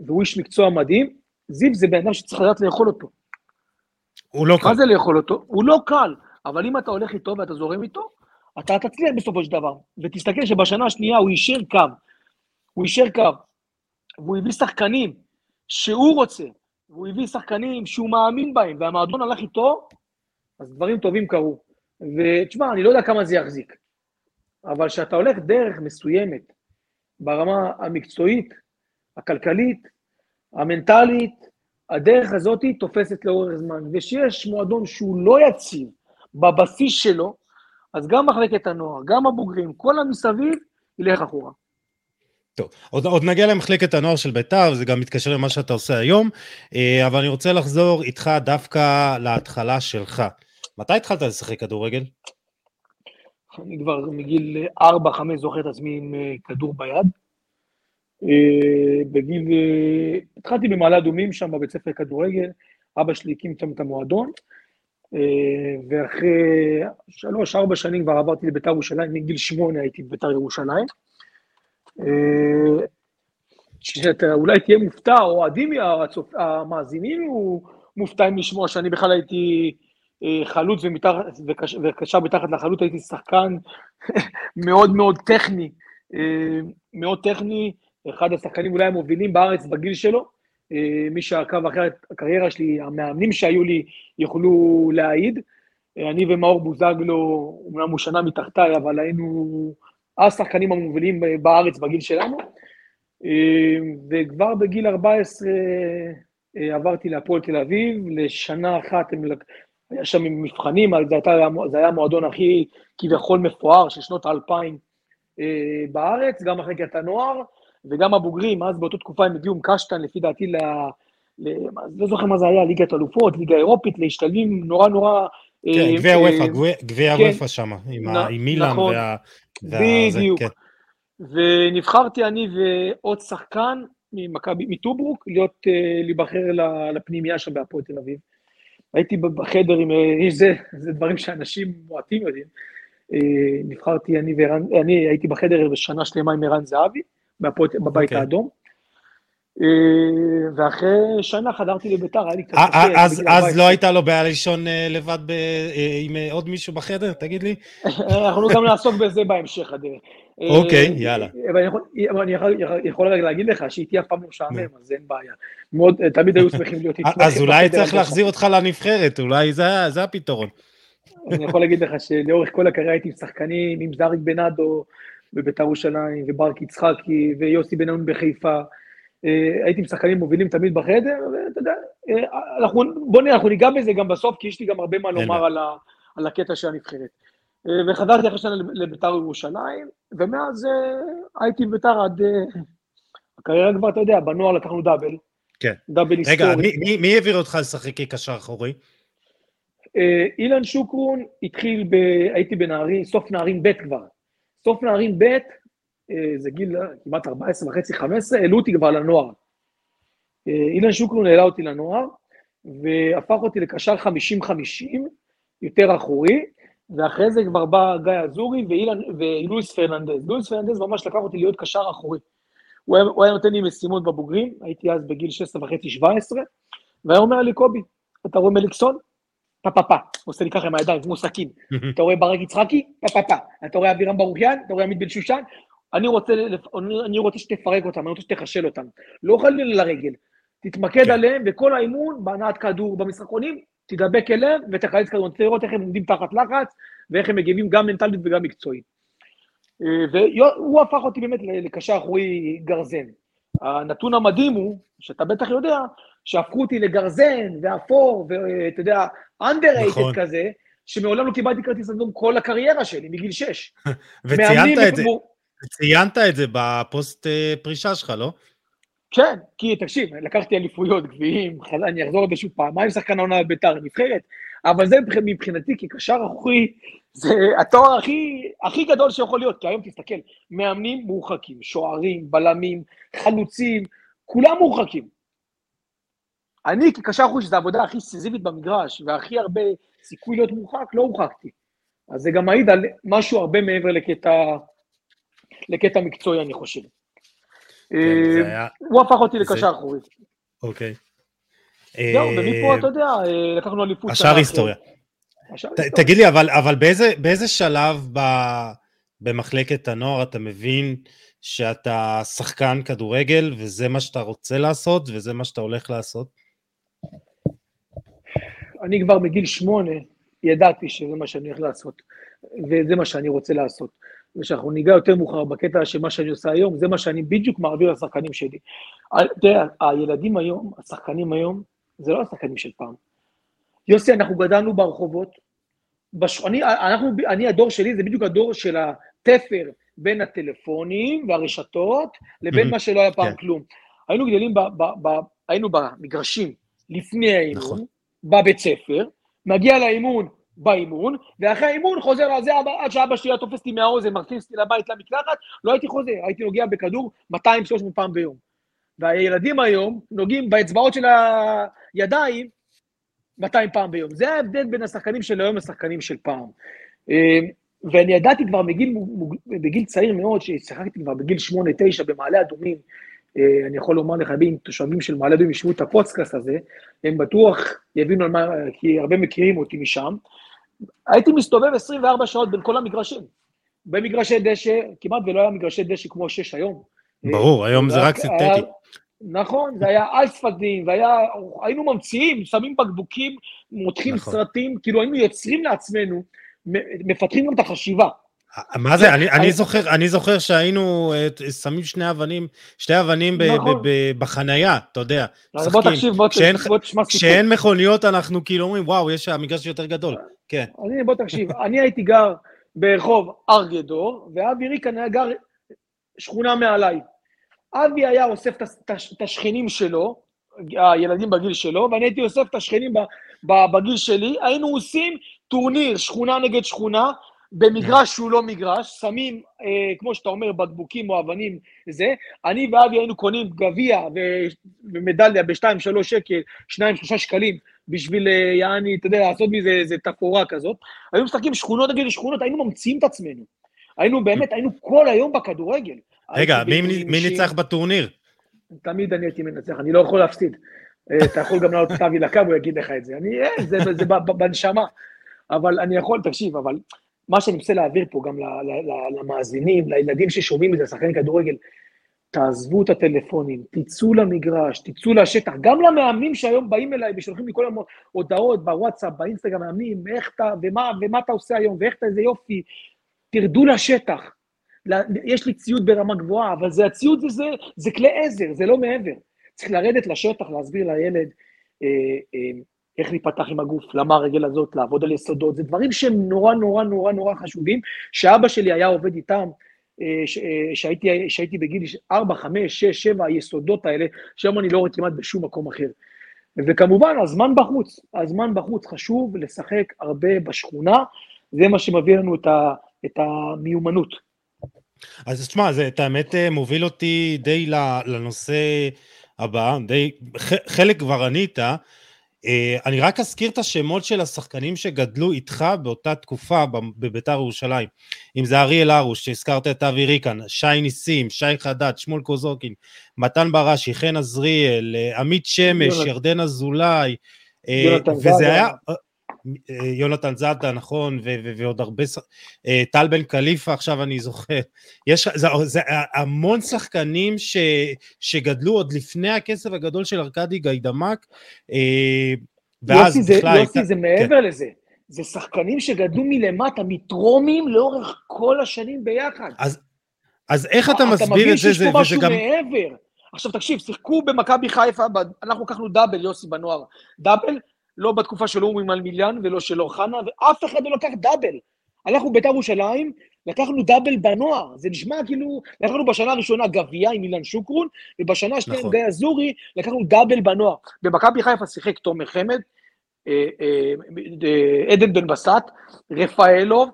והוא איש מקצוע מדהים. זיו זה בן אדם שצריך לדעת לאכול אותו. הוא לא קל. מה זה לאכול אותו? הוא לא קל, אבל אם אתה הולך איתו ואתה זורם איתו, אתה תצליח בסופו של דבר. ותסתכל שבשנה השנייה הוא יישר קו, הוא יישר קו, והוא הביא שחקנים שהוא רוצה, והוא הביא שחקנים שהוא מאמין בהם, והמועדון הלך איתו, אז דברים טובים קרו. ותשמע, אני לא יודע כמה זה יחזיק, אבל כשאתה הולך דרך מסוימת ברמה המקצועית, הכלכלית, המנטלית, הדרך הזאת תופסת לאורך זמן. ושיש מועדון שהוא לא יציב בבסיס שלו, אז גם מחלקת הנוער, גם הבוגרים, כל המסביב, ילך אחורה. טוב, עוד, עוד נגיע למחלקת הנוער של בית"ר, וזה גם מתקשר למה שאתה עושה היום, אה, אבל אני רוצה לחזור איתך דווקא להתחלה שלך. מתי התחלת לשחק כדורגל? אני כבר מגיל 4-5 זוכר את עצמי עם אה, כדור ביד. אה, בגיל, התחלתי במעלה אדומים שם בבית ספר כדורגל, אבא שלי הקים שם את המועדון, ואחרי שלוש, ארבע שנים כבר עברתי לביתר ירושלים, מגיל שמונה הייתי בביתר ירושלים. שאתה אולי תהיה מופתע, או אוהדים, המאזינים מופתעים לשמוע שאני בכלל הייתי אה, חלוץ וקשר מתחת לחלוץ, הייתי שחקן מאוד מאוד טכני, אה, מאוד טכני, אחד השחקנים אולי המובילים בארץ בגיל שלו, אה, מי שעקב אחרי הקריירה שלי, המאמנים שהיו לי יוכלו להעיד. אני ומאור בוזגלו, אומנם הוא שנה מתחתיי, אבל היינו השחקנים המובילים בארץ בגיל שלנו. וכבר בגיל 14 אה, עברתי להפועל תל אביב, לשנה אחת הם, היה שם מבחנים, זה, הייתה, זה היה המועדון הכי כביכול מפואר של שנות האלפיים אה, בארץ, גם מחלקת הנוער וגם הבוגרים, אז באותה תקופה הם הגיעו עם קשטן, לפי דעתי, ל... ל... לא זוכר מה זה היה, ליגת אלופות, ליגה אירופית, להשתלבים נורא נורא... כן, גביע וופא, גביע כן. וופא שם, עם מילאן נכון. וה... בדיוק. כן. ונבחרתי אני ועוד שחקן ממכבי, מטוברוק, להיות, אה, להיבחר לפנימייה שם בהפועל תל אביב. הייתי בחדר עם, אה, זה, זה דברים שאנשים מועטים יודעים. אה, נבחרתי אני וערן, אני הייתי בחדר בשנה שלמה עם ערן זהבי, בבית okay. אוקיי. האדום. ואחרי שנה חדרתי לביתר, היה לי קצת קשה. אז, אז לא הייתה לו בעיה לישון לבד ב, עם עוד מישהו בחדר, תגיד לי? אנחנו גם נעסוק בזה בהמשך הדרך. אוקיי, יאללה. אבל אני יכול רגע להגיד לך שאיתי אף פעם לא משעמם, אז אין בעיה. מאוד, תמיד היו שמחים להיות איתי. אז אולי צריך להחזיר אותך לנבחרת, אולי זה הפתרון. אני יכול להגיד לך שלאורך כל הקריירה הייתי עם שחקנים, עם זריק בנאדו בביתר ירושלים, וברק יצחקי, ויוסי בן און בחיפה. אה, הייתי עם שחקנים מובילים תמיד בחדר, ואתה יודע, אה, בוא נראה, אנחנו ניגע בזה גם בסוף, כי יש לי גם הרבה מה לומר על הקטע של הנבחרת. אה, וחזרתי אחרי שנה לביתר ירושלים, ומאז הייתי בביתר עד... הקריירה כבר, אתה יודע, בנוער לקחנו דאבל. כן. דאבל היסטורי. רגע, מי, מי, מי העביר אותך לשחק כקשר אחורי? אילן שוקרון התחיל, ב... הייתי בנערים, סוף נערים ב' כבר. סוף נערים ב', זה גיל כמעט 14 וחצי, 15, העלו אותי כבר לנוער. אילן שוקרון העלה אותי לנוער, והפך אותי לקשר 50-50, יותר אחורי, ואחרי זה כבר בא גיא אזורי ולואיס פרננדז. לואיס פרננדז ממש לקח אותי להיות קשר אחורי. הוא היה, הוא היה נותן לי משימות בבוגרים, הייתי אז בגיל 16 וחצי, 17, והיה אומר לי, קובי, אתה רואה מליקסון? פה פה פה, עושה לי ככה עם הידיים, כמו סכין. אתה רואה ברק יצחקי? פה פה פה. אתה רואה אבירם ברוכיאן? אתה רואה עמית בן שושן? אני רוצה, אני רוצה שתפרק אותם, אני רוצה שתחשל אותם. לא חלילה לרגל. תתמקד כן. עליהם בכל האימון, בהנעת כדור, במשחקונים, תדבק אליהם ותחלץ כדור. אני רוצה לראות איך הם עומדים תחת לחץ, ואיך הם מגיבים גם מנטלית וגם מקצועית. אה, והוא הפך אותי באמת לקשר אחורי גרזן. הנתון המדהים הוא, שאתה בטח יודע, שהפכו אותי לגרזן ואפור, ואתה יודע, underrated נכון. כזה, שמעולם לא קיבלתי כרטיס אדום כל הקריירה שלי, מגיל 6. וציינת את זה, ציינת את זה בפוסט אה, פרישה שלך, לא? כן, כי תקשיב, לקחתי אליפויות, גביעים, אני אחזור על זה שוב פעמיים שחקן העונה בביתר, נבחרת, אבל זה מבחינתי כקשר אחורי, זה התואר הכי, הכי גדול שיכול להיות, כי היום תסתכל, מאמנים מורחקים, שוערים, בלמים, חלוצים, כולם מורחקים. אני כקשר אחורי, שזו העבודה הכי סיזיבית במגרש, והכי הרבה סיכוי להיות מורחק, לא הורחקתי. אז זה גם מעיד על משהו הרבה מעבר לקטע, לקטע מקצועי, אני חושב. כן, אה, הוא הפך אותי לקשר אחורי. אוקיי. זהו, ומפה, אה, אתה יודע, אה, לקחנו אליפות. השאר היסטוריה. תגיד לי, אבל באיזה שלב במחלקת הנוער אתה מבין שאתה שחקן כדורגל וזה מה שאתה רוצה לעשות וזה מה שאתה הולך לעשות? אני כבר מגיל שמונה ידעתי שזה מה שאני הולך לעשות, וזה מה שאני רוצה לעשות. ושאנחנו ניגע יותר מאוחר בקטע של מה שאני עושה היום, זה מה שאני בדיוק מעביר לשחקנים שלי. תראה, הילדים היום, השחקנים היום, זה לא השחקנים של פעם. יוסי, אנחנו גדלנו ברחובות, בש... אני, אנחנו, אני, הדור שלי, זה בדיוק הדור של התפר בין הטלפונים והרשתות לבין mm-hmm. מה שלא היה פעם כן. כלום. היינו גדלים, ב, ב, ב, היינו במגרשים לפני האימון, נכון. בבית ספר, מגיע לאימון, באימון, ואחרי האימון חוזר לזה עד שאבא שלי היה תופס אותי מהאוזן, מכניס אותי לבית למקלחת, לא הייתי חוזר, הייתי נוגע בכדור 200-300 פעם ביום. והילדים היום נוגעים באצבעות של הידיים 200 פעם ביום. זה ההבדל בין השחקנים של היום לשחקנים של פעם. אה, ואני ידעתי כבר מגיל, בגיל צעיר מאוד, ששיחקתי כבר בגיל 8-9 במעלה אדומים, אה, אני יכול לומר לך, אם תושבים של מעלה אדומים ישמעו את הפודקאסט הזה, הם בטוח יבינו על מה, כי הרבה מכירים אותי משם. הייתי מסתובב 24 שעות בין כל המגרשים. במגרשי דשא, כמעט ולא היה מגרשי דשא כמו שיש היום. ברור, היום זה רק סינתטי. נכון, זה היה אספלטים, והיינו ממציאים, שמים בקבוקים, מותחים נכון. סרטים, כאילו היינו יוצרים לעצמנו, מפתחים גם את החשיבה. מה זה, אני, אני, זוכר, אני זוכר שהיינו אה, שמים שני אבנים, שתי אבנים נכון. בחנייה, אתה יודע, משחקים. בוא תקשיב, בוא תשמע סיפור. כשאין מכוניות אנחנו כאילו אומרים, וואו, יש המגרש יותר גדול, כן. אני, בוא תקשיב, אני הייתי גר ברחוב ארגדור, ואבי ריקן היה גר שכונה מעליי. אבי היה אוסף את השכנים שלו, הילדים בגיל שלו, ואני הייתי אוסף את השכנים בגיל שלי, היינו עושים טורניר שכונה נגד שכונה, במגרש שהוא לא מגרש, שמים, אה, כמו שאתה אומר, בקבוקים או אבנים, זה. אני ואבי היינו קונים גביע ומדליה בשתיים, שלוש שקל, שניים, שלושה שקלים, בשביל, אה, יעני, אתה יודע, לעשות מזה איזה תפאורה כזאת. היינו משחקים שכונות נגד שכונות, היינו ממציאים את עצמנו. היינו באמת, היינו כל היום בכדורגל. רגע, מי, מי ניצח בטורניר? תמיד אני הייתי מנצח, אני לא יכול להפסיד. אה, אתה יכול גם לעלות את אבי לקו, הוא יגיד לך את זה. אני, אה, זה, זה, זה בנשמה. אבל אני יכול, תקשיב, אבל מה שאני מנסה להעביר פה גם למאזינים, לילדים ששומעים את זה, שחקני כדורגל, תעזבו את הטלפונים, תצאו למגרש, תצאו לשטח, גם למאמנים שהיום באים אליי ושולחים לי כל היום הודעות בוואטסאפ, באינסטגרם, מאמנים, איך אתה, ומה, ומה אתה עושה היום, ואיך אתה, איזה יופי, תרדו לשטח. יש לי ציוד ברמה גבוהה, אבל זה הציוד הזה, זה כלי עזר, זה לא מעבר. צריך לרדת לשטח, להסביר לילד, אה, אה, איך להיפתח עם הגוף, למה הרגל הזאת, לעבוד על יסודות, זה דברים שהם נורא נורא נורא נורא חשובים, שאבא שלי היה עובד איתם, אה, אה, שהייתי, שהייתי בגיל 4, 5, 6, 7, היסודות האלה, שהיום אני לא רואה כמעט בשום מקום אחר. וכמובן, הזמן בחוץ, הזמן בחוץ חשוב, לשחק הרבה בשכונה, זה מה שמביא לנו את, ה, את המיומנות. אז תשמע, זה את האמת אה, מוביל אותי די לנושא הבא, די, חלק כבר ענית, אני רק אזכיר את השמות של השחקנים שגדלו איתך באותה תקופה בביתר ירושלים. אם זה אריאל הרוש, שהזכרת את אבי ריקן, שי ניסים, שי חדד, שמואל קוזוקין, מתן בראשי, חן עזריאל, אה, עמית שמש, ירדן אזולאי, אה, וזה היה... יונתן זאדה, נכון, ו- ו- ועוד הרבה, אה, טל בן קליפה, עכשיו אני זוכר. יש, זה, זה המון שחקנים ש, שגדלו עוד לפני הכסף הגדול של ארכדי גיידמק, אה, ואז יוסי, בכלל... זה, יוסי, זה מעבר כן. לזה. זה שחקנים שגדלו מלמטה, מטרומים לאורך כל השנים ביחד. אז, אז איך אתה מסביר את זה? אתה מבין שיש פה משהו. מעבר. עכשיו תקשיב, שיחקו במכבי חיפה, אנחנו לקחנו דאבל, יוסי, בנוער. דאבל, לא בתקופה של אורי מלמיליאן ולא של אוחנה, ואף אחד לא לקח דאבל. אנחנו בית"ר ירושלים, לקחנו דאבל בנוער, זה נשמע כאילו, לקחנו בשנה הראשונה גביע עם אילן שוקרון, ובשנה השנייה עם נכון. גיא אזורי, לקחנו דאבל בנוער. במכבי חיפה שיחק תומר חמד, אה, אה, אה, עדן בן בסט, רפאלוב,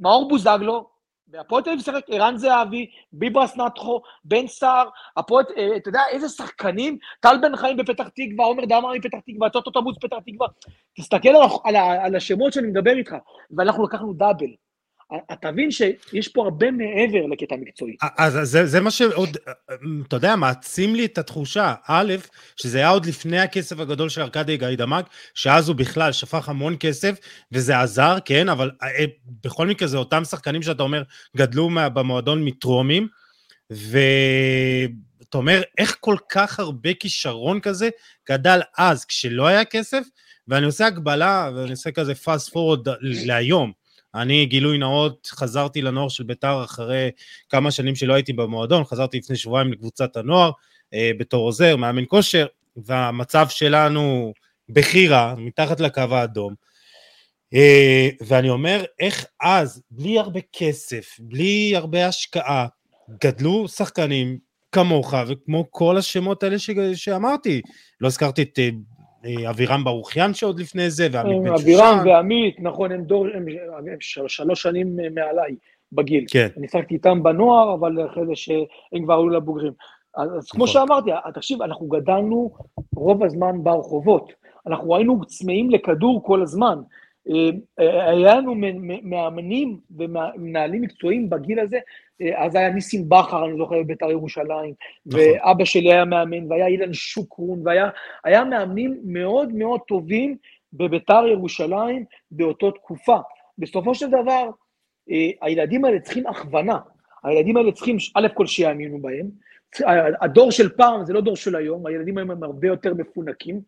מאור בוזגלו, והפועל תל אביב שיחק ערן זהבי, ביברס נאתכו, בן סהר, הפועל, אה, אתה יודע איזה שחקנים, טל בן חיים בפתח תקווה, עומר דמאר מפתח תקווה, טוטו טבוץ פתח תקווה, תסתכל על השמות שאני מדבר איתך, ואנחנו לקחנו דאבל. אתה מבין שיש פה הרבה מעבר לקטע מקצועי. אז זה, זה מה שעוד, אתה יודע, מעצים לי את התחושה. א', שזה היה עוד לפני הכסף הגדול של ארכדי גיידמק, שאז הוא בכלל שפך המון כסף, וזה עזר, כן, אבל אה, בכל מקרה זה אותם שחקנים שאתה אומר, גדלו במועדון מטרומים, ואתה אומר, איך כל כך הרבה כישרון כזה גדל אז, כשלא היה כסף, ואני עושה הקבלה, ואני עושה כזה fast forward להיום. אני, גילוי נאות, חזרתי לנוער של ביתר אחרי כמה שנים שלא הייתי במועדון, חזרתי לפני שבועיים לקבוצת הנוער, אה, בתור עוזר, מאמן כושר, והמצב שלנו בכי רע, מתחת לקו האדום. אה, ואני אומר, איך אז, בלי הרבה כסף, בלי הרבה השקעה, גדלו שחקנים כמוך וכמו כל השמות האלה ש... שאמרתי. לא הזכרתי את אה, אבירם ברוכיאן שעוד לפני זה, ועמית בן אבירם שושן. ועמית, נכון, הם דור, הם הם של- שלוש שנים מעליי בגיל. כן, אני שחקתי איתם בנוער, אבל אחרי זה שהם כבר עלו לבוגרים. אז, אז כמו נכון. שאמרתי, תקשיב, אנחנו גדלנו רוב הזמן ברחובות. אנחנו היינו צמאים לכדור כל הזמן. אה, אה, היה לנו מאמנים ומנהלים מקצועיים בגיל הזה, אה, אז היה ניסים בכר, אני זוכר, בבית"ר ירושלים, נכון. ואבא שלי היה מאמן, והיה אילן שוקרון, והיה היה מאמנים מאוד מאוד טובים בבית"ר ירושלים באותה תקופה. בסופו של דבר, הילדים האלה צריכים הכוונה. הילדים האלה צריכים, א' כל שיאמינו בהם. הדור של פעם זה לא דור של היום, הילדים היום הם הרבה יותר מפונקים.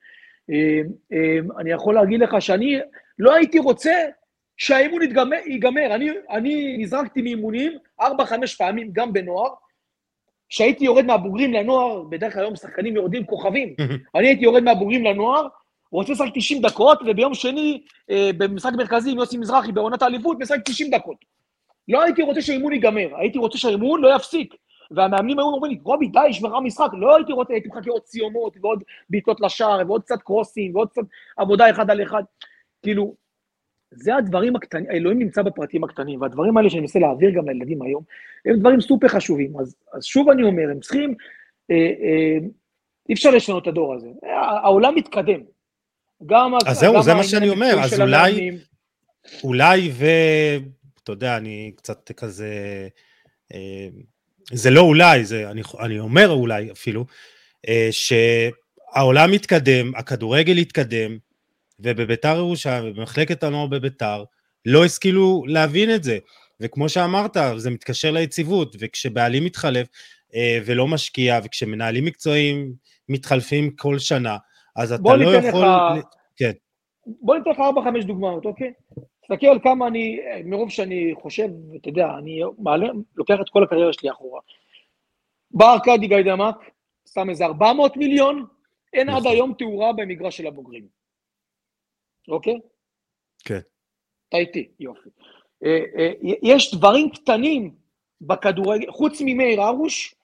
אני יכול להגיד לך שאני לא הייתי רוצה שהאימון יתגמר, ייגמר. אני, אני נזרקתי מאימונים ארבע, חמש פעמים, גם בנוער. כשהייתי יורד מהבוגרים לנוער, בדרך כלל היום שחקנים יורדים כוכבים. אני הייתי יורד מהבוגרים לנוער, רוצה לשחק 90 דקות, וביום שני, אה, במשחק מרכזי עם יוסי מזרחי בעונת האליפות, משחק 90 דקות. לא הייתי רוצה שהאימון ייגמר, הייתי רוצה שהאימון לא יפסיק. והמאמנים היו אומרים לי, רובי, די, ישמרה המשחק. לא הייתי רוצה, הייתי מחכה עוד סיומות, ועוד בעיטות לשער, ועוד קצת קרוסים, ועוד קצת עבודה אחד על אחד. כאילו, זה הדברים הקטנים, אלוהים נמצא בפרטים הקטנים, והדברים האלה שאני מנסה להעביר גם לילדים היום, הם דברים סופר חשובים. אז, אז שוב אני אומר, הם צריכים, אה, אה, אי אפשר לשנות את הדור הזה. העולם מתקדם. גם אז זהו, זה מה שאני אומר, אז אולי- המאמנים. אולי ו... אתה יודע, אני קצת כזה... אה, זה לא אולי, זה, אני, אני אומר אולי אפילו, אה, שהעולם מתקדם, הכדורגל התקדם, ובביתר ירושלים, ובמחלקת הנוער בביתר, לא השכילו להבין את זה. וכמו שאמרת, זה מתקשר ליציבות, וכשבעלים מתחלף אה, ולא משקיע, וכשמנהלים מקצועיים מתחלפים כל שנה, אז אתה לא יכול... לך- כן. בוא ניתן לך ארבע, חמש דוגמאות, אוקיי? תסתכל על כמה אני, מרוב שאני חושב, אתה יודע, אני מעלה, לוקח את כל הקריירה שלי אחורה. בא ארכדי גיידמק, שם איזה 400 מיליון, אין עד נכון. היום תאורה במגרש של הבוגרים. אוקיי? כן. אתה איתי, יופי. אה, אה, יש דברים קטנים בכדורגל, חוץ ממאיר הרוש,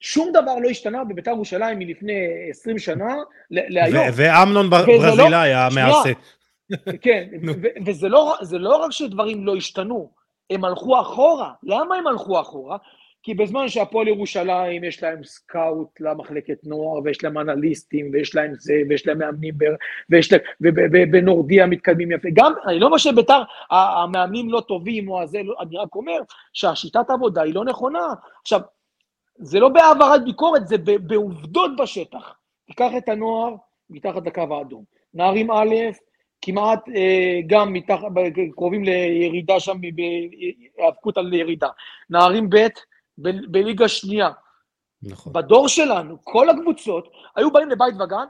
שום דבר לא השתנה בבית"ר ירושלים מלפני 20 שנה להיום. ואמנון לא- ברזילאי. המעשה. כן, וזה לא, לא רק שדברים לא השתנו, הם הלכו אחורה. למה הם הלכו אחורה? כי בזמן שהפועל ירושלים יש להם סקאוט למחלקת נוער, ויש להם אנליסטים, ויש להם זה, ויש להם מאמנים, ויש להם, ובנורדיה מתקדמים יפה. גם, אני לא אומר שביתר, המאמנים לא טובים, או הזה, לא, אני רק אומר שהשיטת העבודה היא לא נכונה. עכשיו, זה לא בהעברת ביקורת, זה בעובדות בשטח. תיקח את הנוער מתחת לקו האדום. נערים א', כמעט אה, גם מתחת, קרובים לירידה שם, בהיאבקות על ירידה. נערים ב', ב- בליגה שנייה. נכון. בדור שלנו, כל הקבוצות היו באים לבית וגן,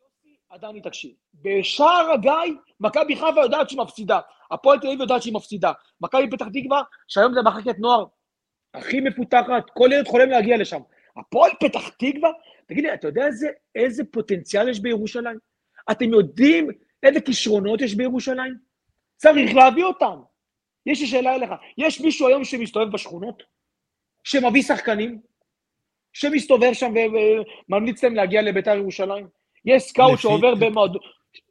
יוסי עדני תקשיב. בשער הגיא, מכבי חיפה יודעת שהיא מפסידה, הפועל תל אביב יודעת שהיא מפסידה, מכבי פתח תקווה, שהיום זה מחלקת נוער הכי מפותחת, כל ילד חולם להגיע לשם. הפועל פתח תקווה, תגיד לי, אתה יודע איזה, איזה פוטנציאל יש יש לי שאלה אליך, יש מישהו היום שמסתובב בשכונות? שמביא שחקנים? שמסתובב שם וממליץ להם להגיע לביתר ירושלים? יש סקאוט שעובר במועדון...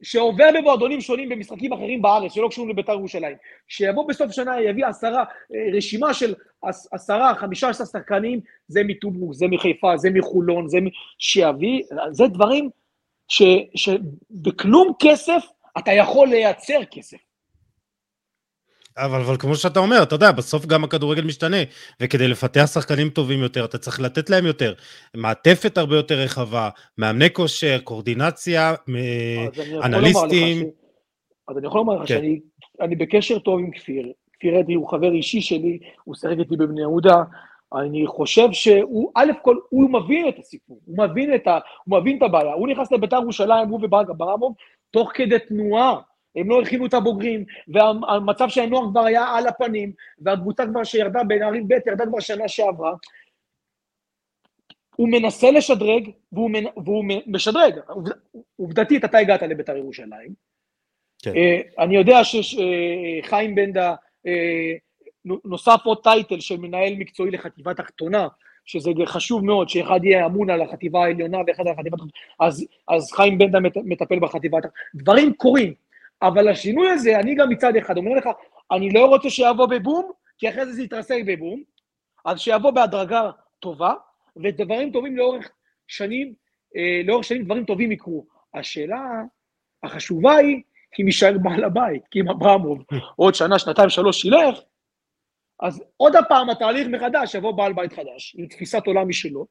שעובר במועדונים שונים במשחקים אחרים בארץ, שלא קשורים לביתר ירושלים, שיבוא בסוף שנה, יביא עשרה, אה, רשימה של עשרה, חמישה עשרה שחקנים, זה מטוברוק, זה מחיפה, זה מחולון, זה מ... שיביא, זה דברים ש, שבכלום כסף אתה יכול לייצר כסף. אבל, אבל כמו שאתה אומר, אתה יודע, בסוף גם הכדורגל משתנה, וכדי לפתח שחקנים טובים יותר, אתה צריך לתת להם יותר. מעטפת הרבה יותר רחבה, מאמני כושר, קורדינציה, אנליסטים. אז אני יכול לומר לך כן. שאני בקשר טוב עם כפיר. כפיר אדי הוא חבר אישי שלי, הוא שיחק איתי בבני יהודה. אני חושב שהוא, א' כל, הוא מבין את הסיפור, הוא מבין את, ה, הוא מבין את הבעיה. הוא נכנס לביתר ירושלים, הוא וברק אברמוב, תוך כדי תנועה. הם לא הכינו את הבוגרים, והמצב של הנוער כבר היה על הפנים, והקבוצה כבר שירדה בנערים ב' ירדה כבר שנה שעברה. הוא מנסה לשדרג, והוא, מנ... והוא משדרג. עובדתית, אתה הגעת לבית"ר ירושלים. כן. Uh, אני יודע שחיים uh, בנדה, uh, נוסף עוד טייטל של מנהל מקצועי לחטיבה תחתונה, שזה חשוב מאוד, שאחד יהיה אמון על החטיבה העליונה ואחד על החטיבה התחתונה, אז, אז חיים בנדה מטפל בחטיבה התחתונה. דברים קורים, אבל השינוי הזה, אני גם מצד אחד אומר לך, אני לא רוצה שיבוא בבום, כי אחרי זה זה יתרסק בבום, אז שיבוא בהדרגה טובה, ודברים טובים לאורך שנים, אה, לאורך שנים דברים טובים יקרו. השאלה החשובה היא, אם יישאר בעל הבית, כי אם אברמוב עוד שנה, שנתיים, שלוש ילך, אז עוד הפעם התהליך מחדש, יבוא בעל בית חדש, עם תפיסת עולם משלו,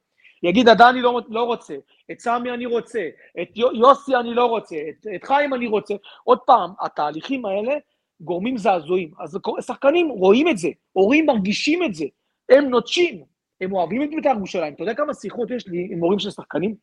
יגיד, עדני לא, לא רוצה, את סמי אני רוצה, את יוסי אני לא רוצה, את, את חיים אני רוצה. עוד פעם, התהליכים האלה גורמים זעזועים. אז שחקנים רואים את זה, הורים מרגישים את זה, הם נוטשים, הם אוהבים את בית"ר ירושלים. אתה יודע כמה שיחות יש לי עם הורים של שחקנים?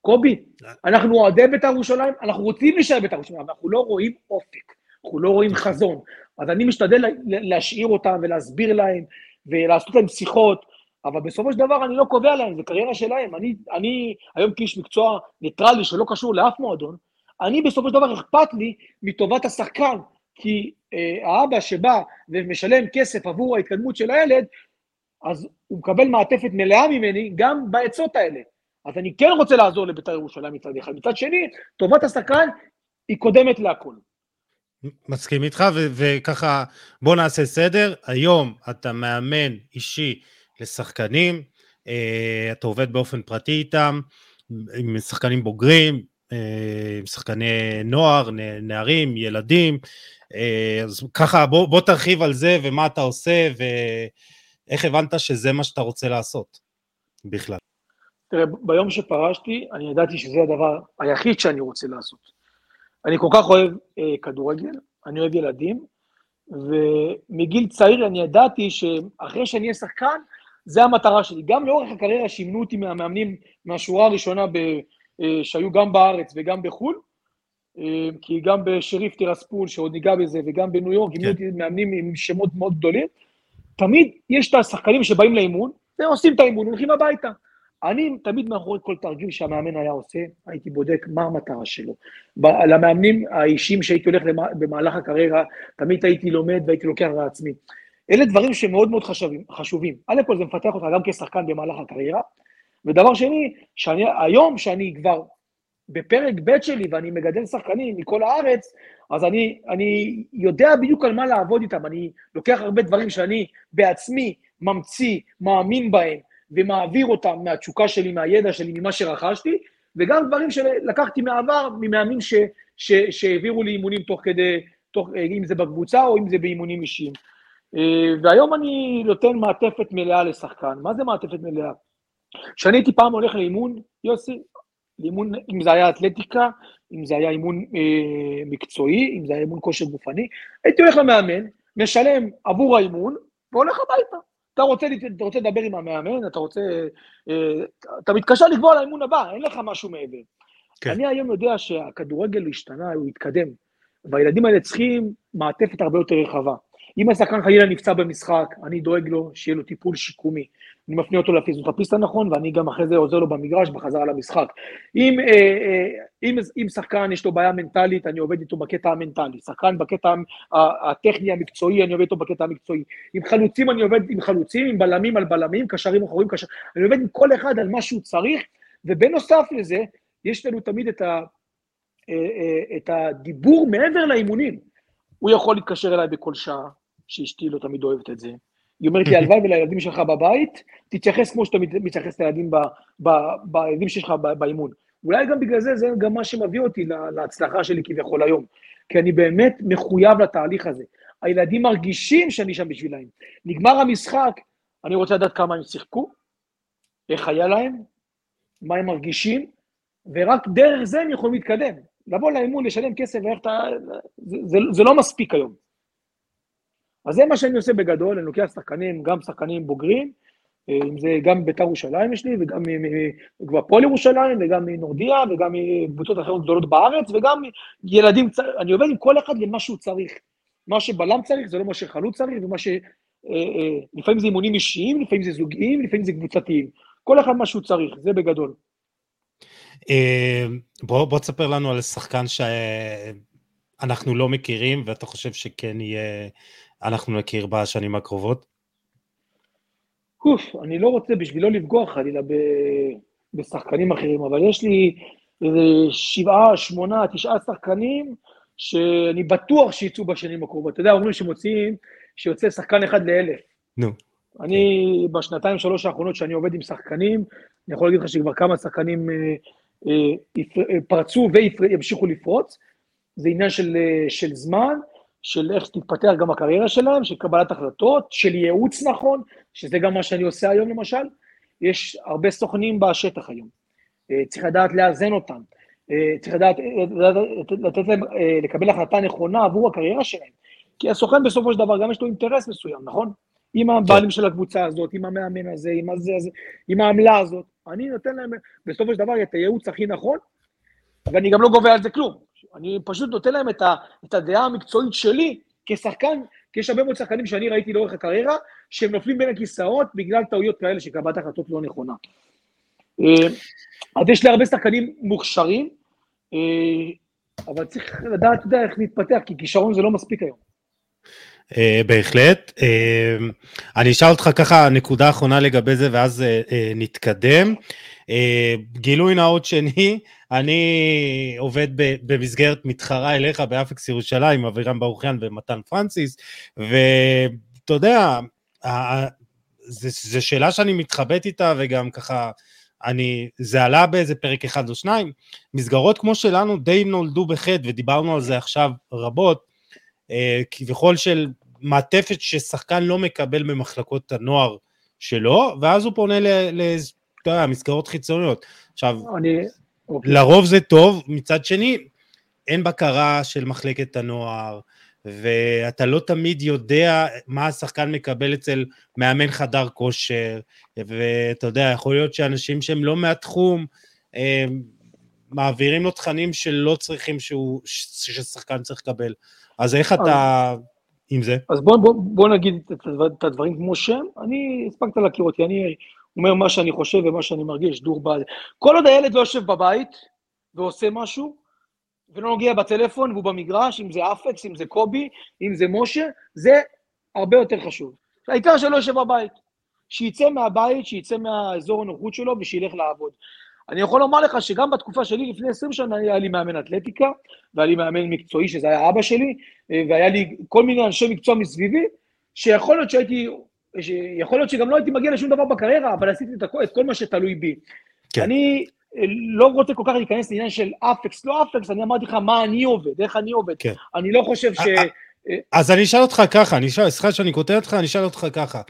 קובי, אנחנו אוהדי בית"ר ירושלים, אנחנו רוצים להישאר בית"ר ירושלים, אבל אנחנו לא רואים אופק, אנחנו לא רואים חזון. אז אני משתדל להשאיר אותם ולהסביר להם ולעשות להם שיחות, אבל בסופו של דבר אני לא קובע להם, זה קריירה שלהם. אני, אני היום כאיש מקצוע ניטרלי שלא קשור לאף מועדון, אני בסופו של דבר אכפת לי מטובת השחקן, כי אה, האבא שבא ומשלם כסף עבור ההתקדמות של הילד, אז הוא מקבל מעטפת מלאה ממני גם בעצות האלה. אז אני כן רוצה לעזור לבית"ר ירושלים מצד אחד. מצד שני, טובת השחקן היא קודמת להכל. מסכים איתך, וככה בוא נעשה סדר. היום אתה מאמן אישי לשחקנים, אה, אתה עובד באופן פרטי איתם, עם שחקנים בוגרים, אה, עם שחקני נוער, נערים, ילדים, אה, אז ככה בוא, בוא תרחיב על זה ומה אתה עושה ואיך הבנת שזה מה שאתה רוצה לעשות בכלל. תראה, ביום שפרשתי, אני ידעתי שזה הדבר היחיד שאני רוצה לעשות. אני כל כך אוהב אה, כדורגל, אני אוהב ילדים, ומגיל צעיר אני ידעתי שאחרי שאני אהיה שחקן, זה המטרה שלי. גם לאורך הקריירה שימנו אותי מהמאמנים מהשורה הראשונה ב, אה, שהיו גם בארץ וגם בחו"ל, אה, כי גם בשריף טירספול, שעוד ניגע בזה, וגם בניו יורק, כן. אותי מאמנים עם שמות מאוד גדולים. תמיד יש את השחקנים שבאים לאימון, ועושים את האימון, הולכים הביתה. אני תמיד מאחורי כל תרגיל שהמאמן היה עושה, הייתי בודק מה המטרה שלו. למאמנים האישיים שהייתי הולך במהלך הקריירה, תמיד הייתי לומד והייתי לוקח לעצמי. אלה דברים שמאוד מאוד חשובים. חשובים. א' כל זה מפתח אותך גם כשחקן במהלך הקריירה, ודבר שני, שאני, היום שאני כבר בפרק ב' שלי ואני מגדל שחקנים מכל הארץ, אז אני, אני יודע בדיוק על מה לעבוד איתם, אני לוקח הרבה דברים שאני בעצמי ממציא, מאמין בהם, ומעביר אותם מהתשוקה שלי, מהידע שלי, ממה שרכשתי, וגם דברים שלקחתי מהעבר, ממאמנים שהעבירו לי אימונים תוך כדי, תוך, אם זה בקבוצה או אם זה באימונים אישיים. אה, והיום אני נותן מעטפת מלאה לשחקן. מה זה מעטפת מלאה? כשאני הייתי פעם הולך לאימון, יוסי, לאימון, אם זה היה אתלטיקה, אם זה היה אימון אה, מקצועי, אם זה היה אימון כושר גופני, הייתי הולך למאמן, משלם עבור האימון, והולך הביתה. אתה רוצה, אתה רוצה לדבר עם המאמן, אתה רוצה... אה, אתה מתקשר לקבוע לאימון הבא, אין לך משהו מעבר. כן. אני היום יודע שהכדורגל השתנה, הוא התקדם, והילדים האלה צריכים מעטפת הרבה יותר רחבה. אם השחקן חלילה נפצע במשחק, אני דואג לו שיהיה לו טיפול שיקומי. אני מפנה אותו לפיזיותרפיסט הנכון, ואני גם אחרי זה עוזר לו במגרש בחזרה למשחק. אם, אה, אה, אם, אם שחקן יש לו בעיה מנטלית, אני עובד איתו בקטע המנטלי. שחקן בקטע הטכני המקצועי, אני עובד איתו בקטע המקצועי. עם חלוצים אני עובד עם חלוצים, עם בלמים על בלמים, קשרים אחורים, קשר... אני עובד עם כל אחד על מה שהוא צריך, ובנוסף לזה, יש לנו תמיד את, ה, את הדיבור מעבר לאימונים. הוא יכול להתקשר אליי בכל שעה, שאשתי לא תמיד אוהבת את זה. היא אומרת לי, הלוואי ולילדים שלך בבית, תתייחס כמו שאתה מתייחס לילדים, בילדים שיש לך באימון. אולי גם בגלל זה, זה גם מה שמביא אותי להצלחה שלי כביכול היום. כי אני באמת מחויב לתהליך הזה. הילדים מרגישים שאני שם בשבילם. נגמר המשחק, אני רוצה לדעת כמה הם שיחקו, איך היה להם, מה הם מרגישים, ורק דרך זה הם יכולים להתקדם. לבוא לאימון, לשלם כסף, ואיך אתה... זה, זה, זה לא מספיק היום. אז זה מה שאני עושה בגדול, אני לוקח שחקנים, גם שחקנים בוגרים, אה, אם זה גם בית"ר ירושלים יש לי, וגם מהפועל ירושלים, וגם מנורדיה, וגם מקבוצות אחרות גדולות בארץ, וגם ילדים, אני עובד עם כל אחד למה שהוא צריך. מה שבלם צריך, זה לא מה שחלוץ צריך, ומה ש... אה, אה, לפעמים זה אימונים אישיים, לפעמים זה זוגיים, לפעמים זה קבוצתיים. כל אחד מה שהוא צריך, זה בגדול. בוא, בוא תספר לנו על שחקן שאנחנו לא מכירים, ואתה חושב שכן יהיה אנחנו נכיר בשנים הקרובות? אוף, אני לא רוצה בשביל לא לפגוע חלילה ב... בשחקנים אחרים, אבל יש לי איזה שבעה, שמונה, תשעה שחקנים שאני בטוח שיצאו בשנים הקרובות. אתה יודע, אומרים שמוציאים, שיוצא שחקן אחד לאלף. נו. אני okay. בשנתיים, שלוש האחרונות שאני עובד עם שחקנים, אני יכול להגיד לך שכבר כמה שחקנים אה, אה, אה, פרצו וימשיכו לפרוץ. זה עניין של, אה, של זמן. של איך תתפתח גם הקריירה שלהם, של קבלת החלטות, של ייעוץ נכון, שזה גם מה שאני עושה היום למשל. יש הרבה סוכנים בשטח היום. אה, צריך לדעת לאזן אותם. אה, צריך לדעת, לתת להם, אה, לקבל החלטה נכונה עבור הקריירה שלהם. כי הסוכן בסופו של דבר גם יש לו אינטרס מסוים, נכון? עם הבעלים של הקבוצה הזאת, עם המאמן הזה, עם הזה, הזה, עם העמלה הזאת. אני נותן להם בסופו של דבר את הייעוץ הכי נכון, ואני גם לא גובה על זה כלום. אני פשוט נותן להם את, ה, את הדעה המקצועית שלי כשחקן, כי יש הרבה מאוד שחקנים שאני ראיתי לאורך הקריירה, שהם נופלים בין הכיסאות בגלל טעויות כאלה של קבלת החלטות לא נכונה. אה, אז יש לי הרבה שחקנים מוכשרים, אה, אבל צריך לדעת, אתה יודע, איך להתפתח, כי כישרון זה לא מספיק היום. Uh, בהחלט. Uh, אני אשאל אותך ככה נקודה אחרונה לגבי זה ואז uh, נתקדם. Uh, גילוי נאות שני, אני עובד במסגרת מתחרה אליך באפקס ירושלים, אבירם ברוכיאן ומתן פרנסיס, ואתה יודע, זו שאלה שאני מתחבט איתה וגם ככה, אני, זה עלה באיזה פרק אחד או שניים, מסגרות כמו שלנו די נולדו בחטא ודיברנו על זה עכשיו רבות, אה, כביכול של מעטפת ששחקן לא מקבל במחלקות הנוער שלו, ואז הוא פונה למסגרות חיצוניות. עכשיו, אני, אוקיי. לרוב זה טוב, מצד שני, אין בקרה של מחלקת הנוער, ואתה לא תמיד יודע מה השחקן מקבל אצל מאמן חדר כושר, ואתה יודע, יכול להיות שאנשים שהם לא מהתחום, מעבירים לו תכנים שלא צריכים שהוא, ששחקן צריך לקבל. אז איך אתה עם זה? אז בוא, בוא, בוא נגיד את הדברים כמו שהם. אני, הספקת להכיר אותי, אני אומר מה שאני חושב ומה שאני מרגיש, דור בעד. כל עוד הילד לא יושב בבית ועושה משהו, ולא נוגע בטלפון והוא במגרש, אם זה אפקס, אם זה קובי, אם זה משה, זה הרבה יותר חשוב. העיקר שלא יושב בבית. שיצא מהבית, שיצא מהאזור הנוחות שלו ושילך לעבוד. אני יכול לומר לך שגם בתקופה שלי, לפני 20 שנה, היה לי מאמן אתלטיקה, והיה לי מאמן מקצועי, שזה היה אבא שלי, והיה לי כל מיני אנשי מקצוע מסביבי, שיכול להיות שהייתי יכול להיות שגם לא הייתי מגיע לשום דבר בקריירה, אבל עשיתי את, הכל, את כל מה שתלוי בי. כן. אני אה, לא רוצה כל כך להיכנס לעניין של אפקס, לא אפקס, אני אמרתי לך מה אני עובד, איך אני עובד. כן. אני לא חושב ש... אה, אז אני אשאל אותך ככה, אני אשאל, סליחה שאני קוטע אותך, אני אשאל אותך ככה.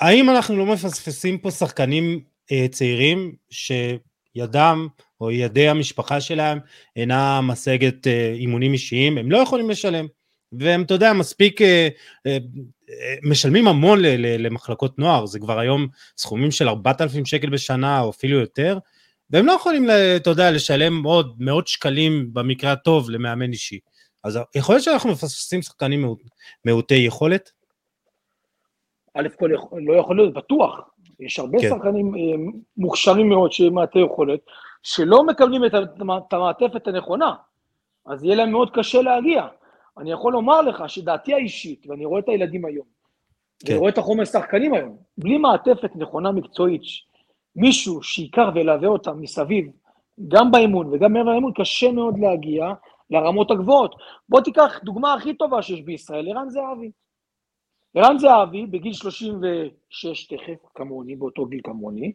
האם אנחנו לא מפספסים פה שחקנים אה, צעירים שידם או ידי המשפחה שלהם אינה משגת אה, אימונים אישיים, הם לא יכולים לשלם. והם, אתה יודע, מספיק, אה, אה, משלמים המון למחלקות נוער, זה כבר היום סכומים של 4,000 שקל בשנה או אפילו יותר, והם לא יכולים, אתה יודע, לשלם עוד מאות שקלים במקרה הטוב למאמן אישי. אז יכול להיות שאנחנו מפספסים שחקנים מעוטי יכולת? א' כל לא יכול להיות, בטוח. יש הרבה כן. שחקנים אה, מוכשרים מאוד שהם מעטי יכולת, שלא מקבלים את המעטפת הנכונה, אז יהיה להם מאוד קשה להגיע. אני יכול לומר לך שדעתי האישית, ואני רואה את הילדים היום, כן. ואני רואה את החומר שחקנים היום, בלי מעטפת נכונה מקצועית, מישהו שייקח וילווה אותם מסביב, גם באימון וגם מעבר לאימון, קשה מאוד להגיע לרמות הגבוהות. בוא תיקח דוגמה הכי טובה שיש בישראל, ערן זהבי. ערן זהבי, בגיל 36 תכף, כמוני, באותו גיל כמוני,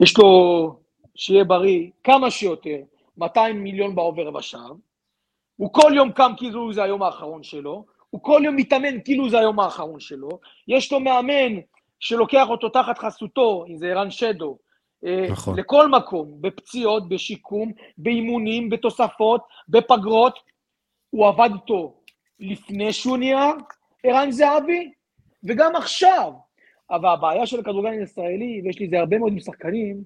יש לו, שיהיה בריא, כמה שיותר, 200 מיליון בעובר ושב, הוא כל יום קם כאילו זה היום האחרון שלו, הוא כל יום מתאמן כאילו זה היום האחרון שלו, יש לו מאמן שלוקח אותו תחת חסותו, אם זה ערן שדו, אה, נכון. לכל מקום, בפציעות, בשיקום, באימונים, בתוספות, בפגרות, הוא עבד איתו לפני שהוא נהיה ערן זהבי, וגם עכשיו. אבל הבעיה של הכדורגל הישראלי, ויש לי זה הרבה מאוד עם שחקנים,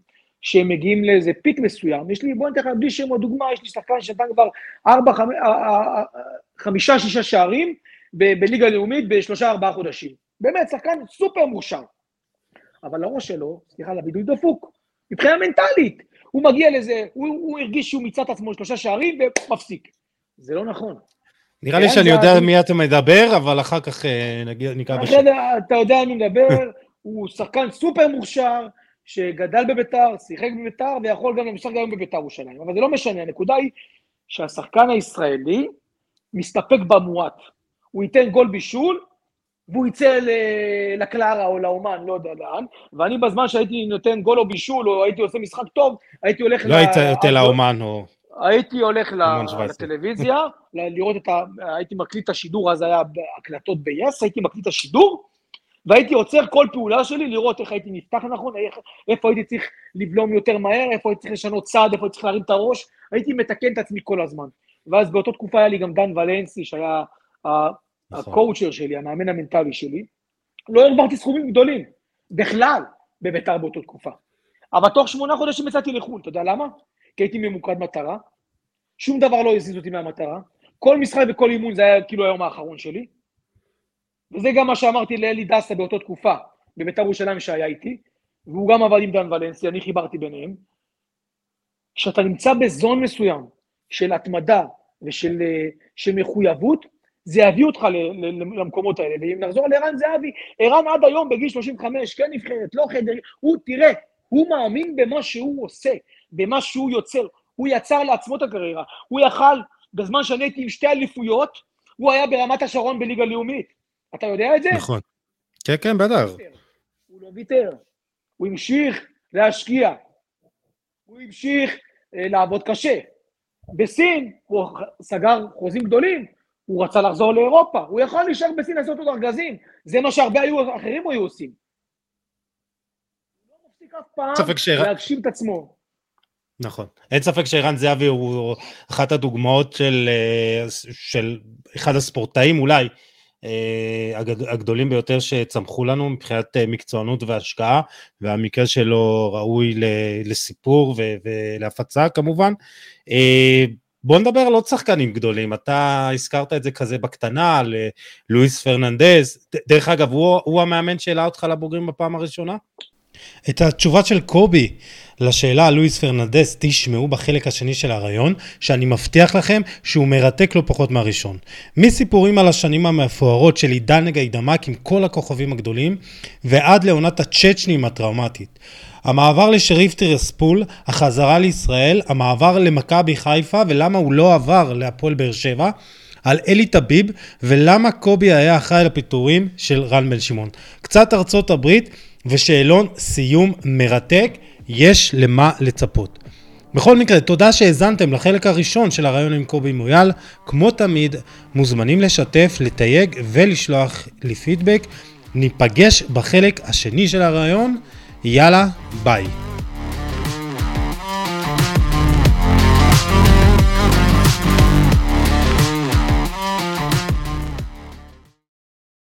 שהם מגיעים לאיזה פיק מסוים. יש לי, בוא ניתן לך בלי שם עוד דוגמה, יש לי שחקן שנתן כבר ארבע, חמישה, שישה שערים בליגה לאומית בשלושה, ארבעה חודשים. באמת, שחקן סופר מוכשר. אבל הראש שלו, סליחה על הבידוי דפוק, מבחינה מנטלית. הוא מגיע לזה, הוא, הוא הרגיש שהוא מיצה את עצמו שלושה שערים ומפסיק. זה לא נכון. נראה לי שאני יודע מי אתה מדבר, אבל אחר כך אה, נגיע, נקרא בשם. אתה יודע מי מדבר, הוא שחקן סופר מוכשר, שגדל בביתר, שיחק בביתר, ויכול גם למשחק גם בביתר ירושלים. אבל זה לא משנה, הנקודה היא שהשחקן הישראלי מסתפק במועט. הוא ייתן גול בישול, והוא יצא לקלרה או לאומן, לא יודע לאן, ואני בזמן שהייתי נותן גול או בישול, או הייתי עושה משחק טוב, הייתי הולך... לא היית יוצא לאומן או... הייתי הולך לטלוויזיה, לראות את ה... הייתי מקליט את השידור, אז היה הקלטות ב-yes, הייתי מקליט את השידור, והייתי עוצר כל פעולה שלי, לראות איך הייתי נפתח נכון, איפה הייתי צריך לבלום יותר מהר, איפה הייתי צריך לשנות צעד, איפה הייתי צריך להרים את הראש, הייתי מתקן את עצמי כל הזמן. ואז באותה תקופה היה לי גם דן ולנסי, שהיה נכון. הקואוצ'ר שלי, המאמן המנטלי שלי, לא העברתי סכומים גדולים, בכלל, בביתר באותה תקופה. אבל תוך שמונה חודשים יצאתי לחו"ל, אתה יודע למה? כי הייתי ממוקד מטרה, שום דבר לא הזיז אותי מהמטרה, כל משחק וכל אימון זה היה כאילו היום האחרון שלי, וזה גם מה שאמרתי לאלי דסה באותה תקופה, בביתר ירושלים שהיה איתי, והוא גם עבד עם דן ולנסי, אני חיברתי ביניהם. כשאתה נמצא בזון מסוים של התמדה ושל אה, של מחויבות, זה יביא אותך למקומות האלה. ואם נחזור לערן זהבי, ערן עד היום בגיל 35, כן נבחרת, לא חדר, הוא, תראה, הוא מאמין במה שהוא עושה, במה שהוא יוצר. הוא יצר לעצמו את הקריירה. הוא יכל, בזמן שאני הייתי עם שתי אליפויות, הוא היה ברמת השרון בליגה לאומית. אתה יודע את זה? נכון. כן, כן, בטח. הוא לא ויתר. הוא המשיך להשקיע. הוא המשיך אה, לעבוד קשה. בסין הוא סגר חוזים גדולים, הוא רצה לחזור לאירופה, הוא יכול להישאר בסין לעשות עוד ארגזים, זה מה שהרבה היו, אחרים היו עושים. הוא לא מפסיק אף פעם ש... להגשים את עצמו. נכון. אין ספק שערן זהבי הוא אחת הדוגמאות של, אה, של אחד הספורטאים אולי הגדולים ביותר שצמחו לנו מבחינת אה, מקצוענות והשקעה, והמקרה שלו ראוי לסיפור ולהפצה כמובן. בוא נדבר על עוד שחקנים גדולים, אתה הזכרת את זה כזה בקטנה, על לואיס פרננדז, דרך אגב, הוא, הוא המאמן שהעלה אותך לבוגרים בפעם הראשונה? את התשובה של קובי לשאלה על לואיס פרננדס תשמעו בחלק השני של הרעיון, שאני מבטיח לכם שהוא מרתק לא פחות מהראשון. מסיפורים על השנים המפוארות של עידן נגד דמק עם כל הכוכבים הגדולים, ועד לעונת הצ'צ'נים הטראומטית. המעבר לשריף טירספול, החזרה לישראל, המעבר למכבי חיפה ולמה הוא לא עבר להפועל באר שבע, על אלי טביב ולמה קובי היה אחראי לפיטורים של רן בן שמעון. קצת ארצות הברית ושאלון סיום מרתק, יש למה לצפות. בכל מקרה, תודה שהאזנתם לחלק הראשון של הרעיון עם קובי מויאל. כמו תמיד, מוזמנים לשתף, לתייג ולשלוח לי פידבק. ניפגש בחלק השני של הרעיון. יאללה, ביי.